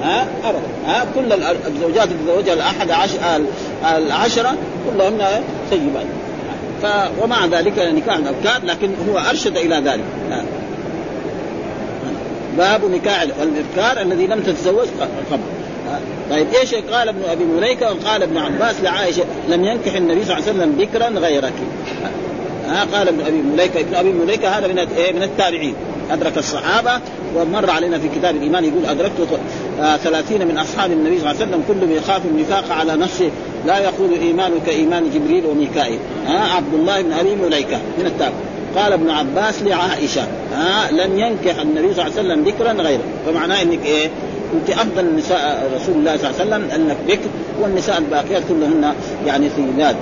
ها؟ كل الزوجات اللي تزوجها الاحد عشر العشرة كلهن طيبات ف ومع ذلك نكاح الابكار لكن هو أرشد إلى ذلك. باب نكاح الابكار الذي لم تتزوج قبل. طيب إيش قال ابن أبي مليكة وقال ابن عباس؟ لعائشة لم ينكح النبي صلى الله عليه وسلم بكرا غيرك. ها؟ قال ابن أبي مليكة. ابن أبي مليكة هذا من إيه؟ من التابعين. أدرك الصحابة ومر علينا في كتاب الإيمان يقول أدركت آه ثلاثين من أصحاب النبي صلى الله عليه وسلم كلهم يخاف النفاق على نفسه لا يقول إيمانك إيمان جبريل وميكائيل. ها عبد الله بن أبي مليكة من التابع قال ابن عباس لعائشة ها لم ينكح النبي صلى الله عليه وسلم ذكرا غيره. فمعناه إنك إيه؟ أنت أفضل نساء رسول الله صلى الله عليه وسلم أنك بكر والنساء الباقيات كلهن يعني ثيبات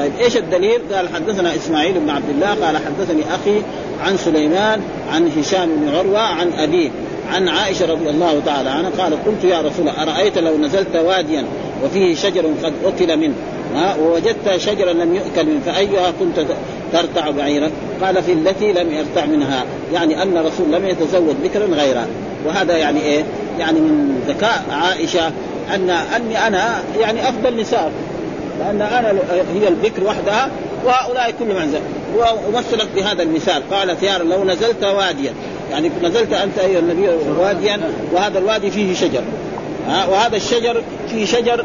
طيب إيش الدليل؟ قال حدثنا إسماعيل بن عبد الله قال حدثني أخي عن سليمان عن هشام بن عروة عن أبيه عن عائشة رضي الله تعالى عنها قالت قلت يا رسول الله أرأيت لو نزلت واديا وفيه شجر قد أكل منه ها ووجدت شجرا لم يؤكل منه فأيها كنت ترتع بعيرك؟ قال في التي لم يرتع منها يعني أن الرسول لم يتزوج بكرا غيرها وهذا يعني إيه؟ يعني من ذكاء عائشة أن أني أنا يعني أفضل نساء لأن أنا هي البكر وحدها وهؤلاء كلهم عن ومثلت بهذا المثال. قالت يا لو نزلت واديا. يعني نزلت أنت أيها النبي واديا وهذا الوادي فيه شجر. وهذا الشجر فيه شجر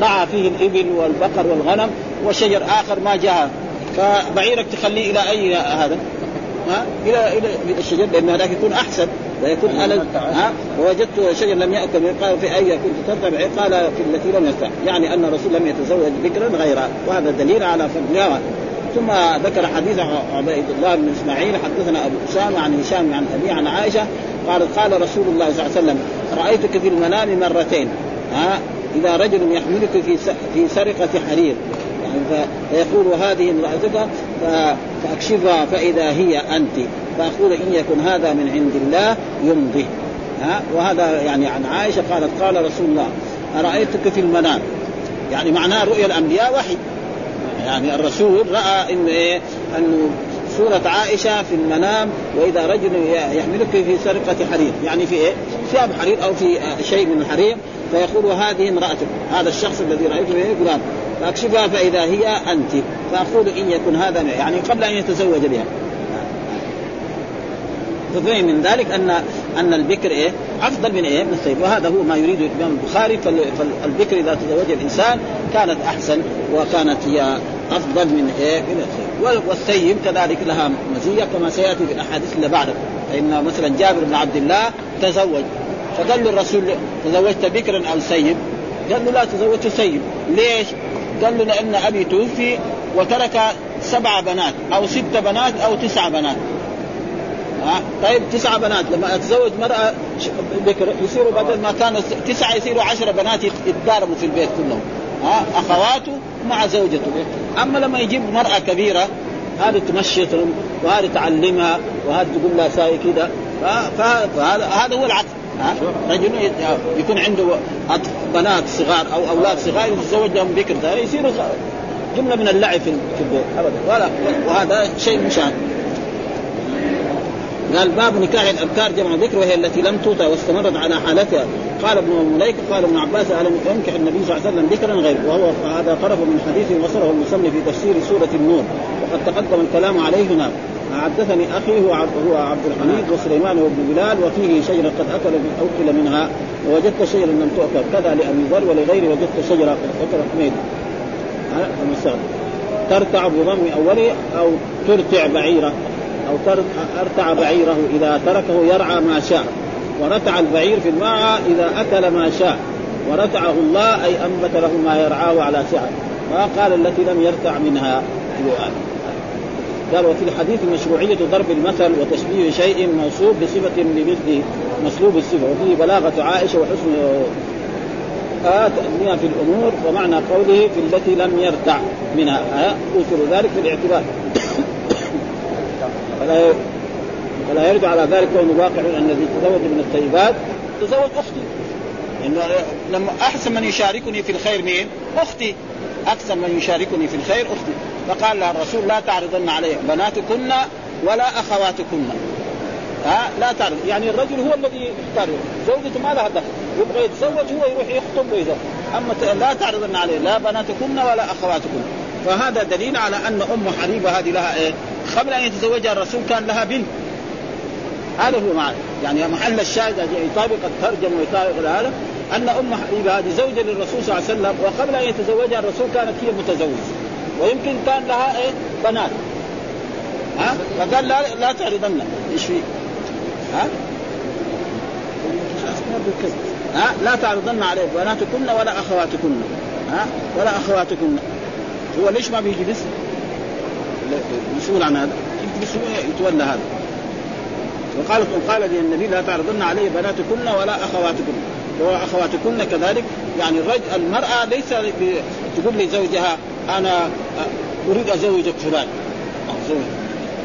رعى فيه الإبل والبقر والغنم وشجر آخر ما جاء. فبعيرك تخليه إلى أي هذا؟ ها؟ إلى إلى الشجر لأن هذاك يكون أحسن. ويكون ألد ها؟ ووجدت شجر لم يأكل قال في أي كنت ترتع قال في التي لم يستع. يعني أن الرسول لم يتزوج بكرا غيرها. وهذا دليل على فضلها ثم ذكر حديث عبيد الله بن إسماعيل حدثنا أبو أسامة عن هشام عن ابي عن عائشة قالت قال رسول الله صلى الله عليه وسلم رأيتك في المنام مرتين. ها؟ إذا رجل يحملك في في سرقة حرير. فيقول هذه امرأتك فأكشفها فإذا هي أنت. فأقول إن يكن هذا من عند الله يمضي. ها؟ وهذا يعني عن عائشة قالت قال رسول الله أرأيتك في المنام؟ يعني معناه رؤيا الأنبياء وحي. يعني الرسول رأى إنه إيه؟ أنه صورة عائشة في المنام وإذا رجل يحملك في سرقة حرير. يعني في إيه؟ ثياب حرير أو في شيء من الحرير فيقول هذه امرأتك هذا الشخص الذي رأيته فلان. فاكشفها فإذا هي أنت فأقول إن يكن هذا يعني قبل أن يتزوج بها. ففهم من ذلك ان أن البكر إيه؟ أفضل من إيه؟ من الثيب وهذا هو ما يريده الإمام البخاري. فالبكر إذا تزوج الإنسان كانت أحسن وكانت هي أفضل من إيه؟ من السيب والسيب كذلك لها مزية كما سيأتي في الأحاديث اللي بعده. فإن مثلا جابر بن عبد الله تزوج. فقال له الرسول تزوجت بكرا أو سيب قال له لا تزوجت سيب ليش؟ قال له لأن أبي توفي وترك سبع بنات أو ست بنات أو تسع بنات. ها؟ طيب تسع بنات لما أتزوج مرأة بكر يصيروا بدل ما كانوا تسعة يصيروا عشرة بنات يتضاربوا في البيت كلهم. ها؟ أخواته مع زوجته. أما لما يجيب مرأة كبيرة هذه تمشطهم وهذه تعلمها وهذه تقول لها ساي كذا فهذا هذا هو العقل رجل يكون عنده بنات صغار أو أولاد صغار يتزوجهم بكر يصيروا جملة من اللعب في البيت ابدا. ولا وهذا شيء مشان قال باب نكاح الابكار جمع ذكر وهي التي لم توطى واستمرت على حالتها. قال ابن مليكه قال ابن عباس ألم ينكح النبي صلى الله عليه وسلم ذكرا غيره؟ وهو هذا طرف من حديث وصله المسلم في تفسير سورة النور. وقد تقدم الكلام عليه هنا حدثني أخي هو عبد هو عبد الحميد وسليمان وابن بلال وفيه شجرة قد أكل أكل منها ووجدت شجرة لم تؤكل كذا لأبي ذر ولغيره وجدت شجرة قد اكل حميد ترتع بضم أوله أو ترتع بعيره أو أرتع بعيره إذا تركه يرعى ما شاء ورتع البعير في المرعى إذا أكل ما شاء ورتعه الله أي أنبت له ما يرعاه على سعه وقال التي لم يرتع منها؟ قال وفي الحديث مشروعية ضرب المثل وتشبيه شيء موصوف بصفة بمثل مسلوب الصفة. وفيه بلاغة عائشة وحسن آه تأميها في الأمور ومعنى قوله في التي لم يرتع منها. آه ذلك في الاعتبار. فلا فلا يرجع على ذلك كون واقع الذي تزوج من الطيبات تزوج أختي. انه لما أحسن من يشاركني في الخير مين؟ أختي. أحسن من يشاركني في الخير أختي. فقال لها الرسول لا تعرضن علي بناتكن ولا أخواتكن. ها؟ لا تعرض. يعني الرجل هو الذي يختار. زوجته ما لها دخل. يبغى يتزوج هو يروح يخطب ويزوج. أما لا تعرضن عليه. لا بناتكن ولا أخواتكن. فهذا دليل على أن أم حبيبه هذه لها إيه؟ قبل أن يتزوجها الرسول كان لها بنت. هذا هو معنى يعني محل الشاهد يطابق الترجمة ويطابق هذا أن أم حبيبه هذه زوجة للرسول صلى الله عليه وسلم وقبل أن يتزوجها الرسول كانت هي متزوجة. ويمكن كان لها إيه؟ بنات. ها؟ فقال لا لا تعرضن. إيش في؟ ها؟ ها؟ لا تعرضن عليه بناتكن ولا أخواتكن. ها؟ ولا أخواتكن. هو ليش ما بيجي بس؟ مسؤول عن هذا. يتولى هذا. وقال قال لي النبي لا تعرضن علي بناتكن ولا أخواتكن. وأخواتكن كذلك. يعني الرجل المرأة ليس تقول لزوجها أنا أريد ازوجك فلان.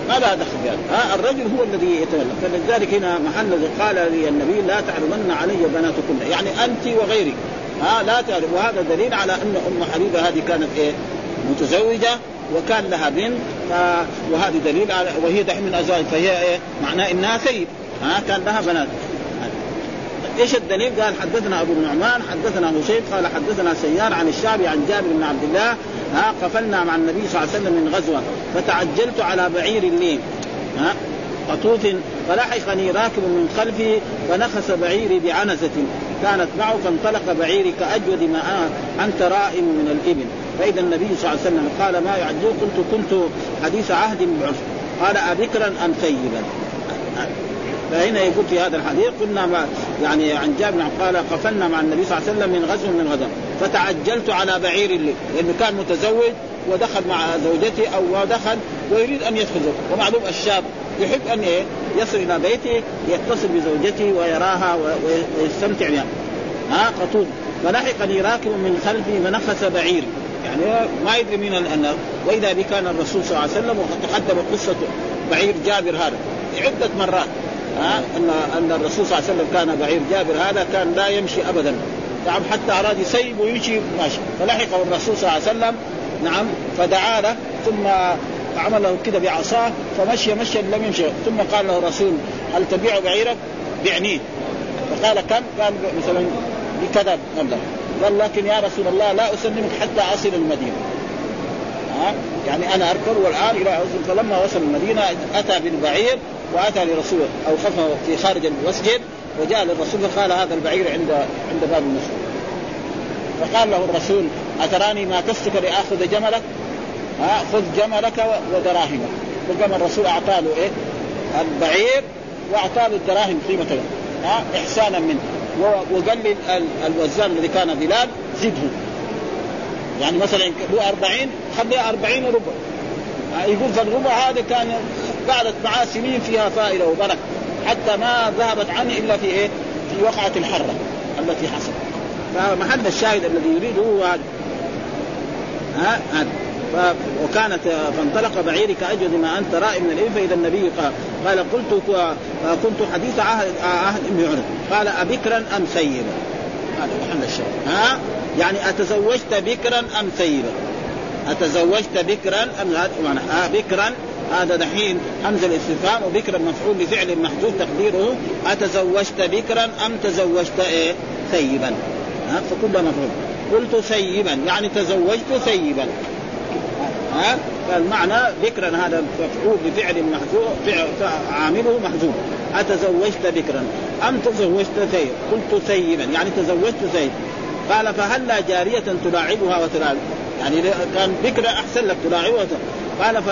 ما لها دخل في هذا؟ الرجل هو الذي يتولى. فلذلك هنا محل قال لي النبي لا تعرضن علي بناتكن. يعني أنت وغيرك. ها لا تعرف وهذا دليل على أن أم حبيبة هذه كانت إيه؟ متزوجة وكان لها بنت. ف... وهذه دليل على وهي دحين من ازواج فهي إيه؟ معناه إنها سيد. ها كان لها بنات. إيش الدليل؟ قال حدثنا أبو النعمان حدثنا هشيم قال حدثنا سيار عن الشعبي عن جابر بن عبد الله ها قفلنا مع النبي صلى الله عليه وسلم من غزوة فتعجلت على بعير لي ها قطوف فلحقني راكب من خلفي فنخس بعيري بعنزة كانت معه فانطلق بعيري كأجود ما أنت رائم من الإبل. فإذا النبي صلى الله عليه وسلم قال ما يعجل؟ قلت كنت حديث عهد بعشر قال أبكرا أم ثيبا؟ فهنا يقول في هذا الحديث قلنا ما يعني عن جابر قال قفلنا مع النبي صلى الله عليه وسلم من غزو من غزو. فتعجلت على بعير لي لأنه كان متزوج ودخل مع زوجته أو دخل ويريد أن يدخل ومعلوم الشاب يحب أن إيه؟ يصل إلى بيته يتصل بزوجته ويراها ويستمتع بها. ها؟ قطوب فلحقني راكب من خلفي فنخس بعيري يعني ما يدري مين الأنر وإذا به كان الرسول صلى الله عليه وسلم وقد تقدم قصة بعير جابر هذا. عده مرات. ها ان أن الرسول صلى الله عليه وسلم كان بعير. جابر هذا كان لا يمشي ابدا. نعم حتى أراد يسيب ويمشي ماشي. فلحقه الرسول صلى الله عليه وسلم. نعم فدعا له. ثم عمل له كده بعصاه. فمشي مشي لم يمشي. ثم قال له الرسول هل تبيع بعيرك؟ بعنيه فقال كم؟ قال مثلا بكذا. مبلغ قال لكن يا رسول الله لا أسلمك حتى أصل المدينة. ها؟ يعني أنا أركب والآن إلى فلما وصل المدينة أتى بالبعير. وآتى لرسول اوقفه في خارج المسجد وجاء للرسول فقال هذا البعير عند عند باب المسجد. فقال له الرسول أتراني ما تستك لآخذ جملك؟ ها خذ جملك ودراهمك. وقام الرسول اعطى له إيه؟ البعير واعطى له الدراهم قيمه ها إحسانا منه. وقال لي الوزان الذي كان بلال زده. يعني مثلا له 40 خليها 40 وربع يقول فالربع هذا كان قعدت معاه سنين فيها فائدة وبركة. حتى ما ذهبت عنه إلا في إيه؟ في وقعة الحرة التي حصلت. فمحل الشاهد الذي يريده هو هذا. ها؟ هذا. وكانت فانطلق بعيرك أجود ما أنت رائي من الابل فإذا النبي قال قال قلت كنت حديث عهد عهد ابن عمر قال ابكرا أم سيبا؟ هذا محل الشاهد. ها؟ يعني أتزوجت بكرا أم سيبا؟ أتزوجت بكرا أم آه بكرا هذا دحين همزه الاستفهام وبكرا مفعول لفعل محذوف تقديره. أتزوجت بكرا أم تزوجت إيه؟ ثيبا ها؟ فكلها مفعول. قلت ثيبا يعني تزوجت ثيبا ها؟ فالمعنى بكرا هذا مفعول بفعل محذوف عامله محذوف أتزوجت بكرا أم تزوجت ثيب قلت ثيبا يعني تزوجت ثيب قال فهلا جارية تلاعبها وتلاعب؟ يعني كان بكرة أحسن لك تلاعبها قال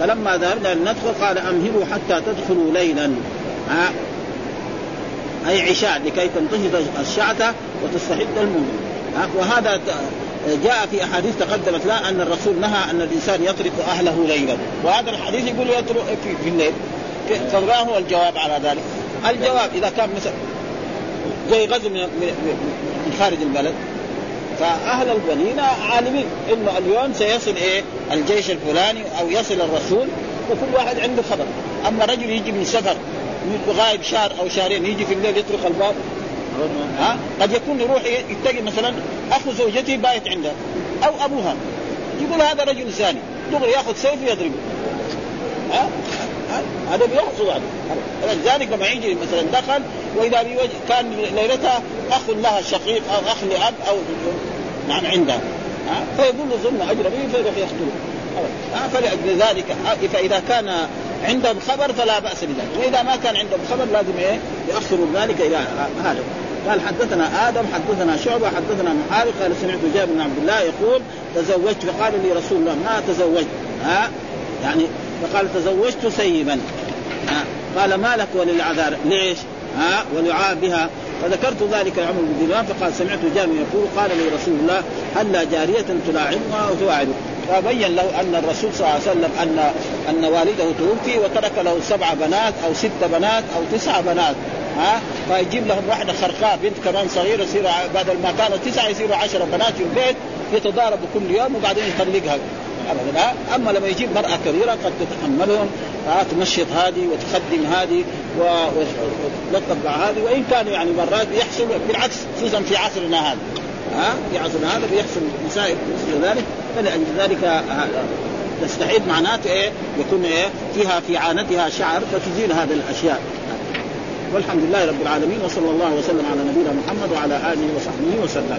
فلما ذهبنا لندخل قال أمهلوا حتى تدخلوا ليلا. ها أي عشاء لكي تنتشط الشعثة وتستحد المؤمن وهذا جاء في أحاديث تقدمت لا أن الرسول نهى أن الإنسان يترك أهله ليلا. وهذا الحديث يقول يترك في, الليل. فما هو الجواب على ذلك؟ الجواب إذا كان مثلا زي غزو من خارج البلد. فأهل المدينة عالمين إنه اليوم سيصل إيه؟ الجيش الفلاني أو يصل الرسول وكل واحد عنده خبر. أما رجل يجي من سفر غايب شهر أو شهرين يجي في الليل يطرق الباب. ها؟ قد يكون يروح يتقي مثلا اخو زوجته بايت عندها أو أبوها. يقول هذا رجل زاني دغري يأخذ سيف ويضربه ها؟ هذا بيحصل. هذا لذلك لما يجي مثلا دخل وإذا كان ليلتها أخ لها شقيق أو أخ لأب أو نعم عندها. ها؟ فيقول له ظن اجنبي فيروح يقتله فلأجل ذلك فإذا كان عندهم خبر فلا بأس بذلك. وإذا ما كان عندهم خبر لازم إيه؟ يؤخروا ذلك إلى هذا. قال حدثنا آدم حدثنا شعبة حدثنا محارب. قال سمعت جابر بن عبد الله يقول تزوجت. فقال لي رسول الله ما تزوجت؟ ها؟ يعني فقال تزوجت سيبا. ها؟ قال ما لك وللعذار؟ ليش؟ ها ولعاب بها. فذكرت ذلك لعمر بن دينار فقال سمعت جابر يقول قال لي رسول الله هلا جارية تلاعبها وتواعد فبين له أن الرسول صلى الله عليه وسلم أن أن والده توفي وترك له سبع بنات أو ست بنات أو تسع بنات ها؟ فيجيب لهم واحدة خرقاء بنت كمان صغيرة يصير بدل ما كانوا تسعه يصيروا عشرة بنات في البيت يتضاربوا كل يوم وبعدين يطلقها. ابدا. أما لما يجيب مرأة كبيرة قد تتحملهم تمشط هذه وتخدم هذه وتلطف مع هذه وإن كان يعني مرات يحصل بالعكس خصوصا في عصرنا هذا. ها في عصرنا هذا بيحصل مسائل مثل ذلك فلأجل ذلك تستعيد معناته إيه يكون إيه فيها في عانتها شعر فتزيل هذه الأشياء. والحمد لله رب العالمين وصلى الله وسلم على نبينا محمد وعلى آله وصحبه وسلم.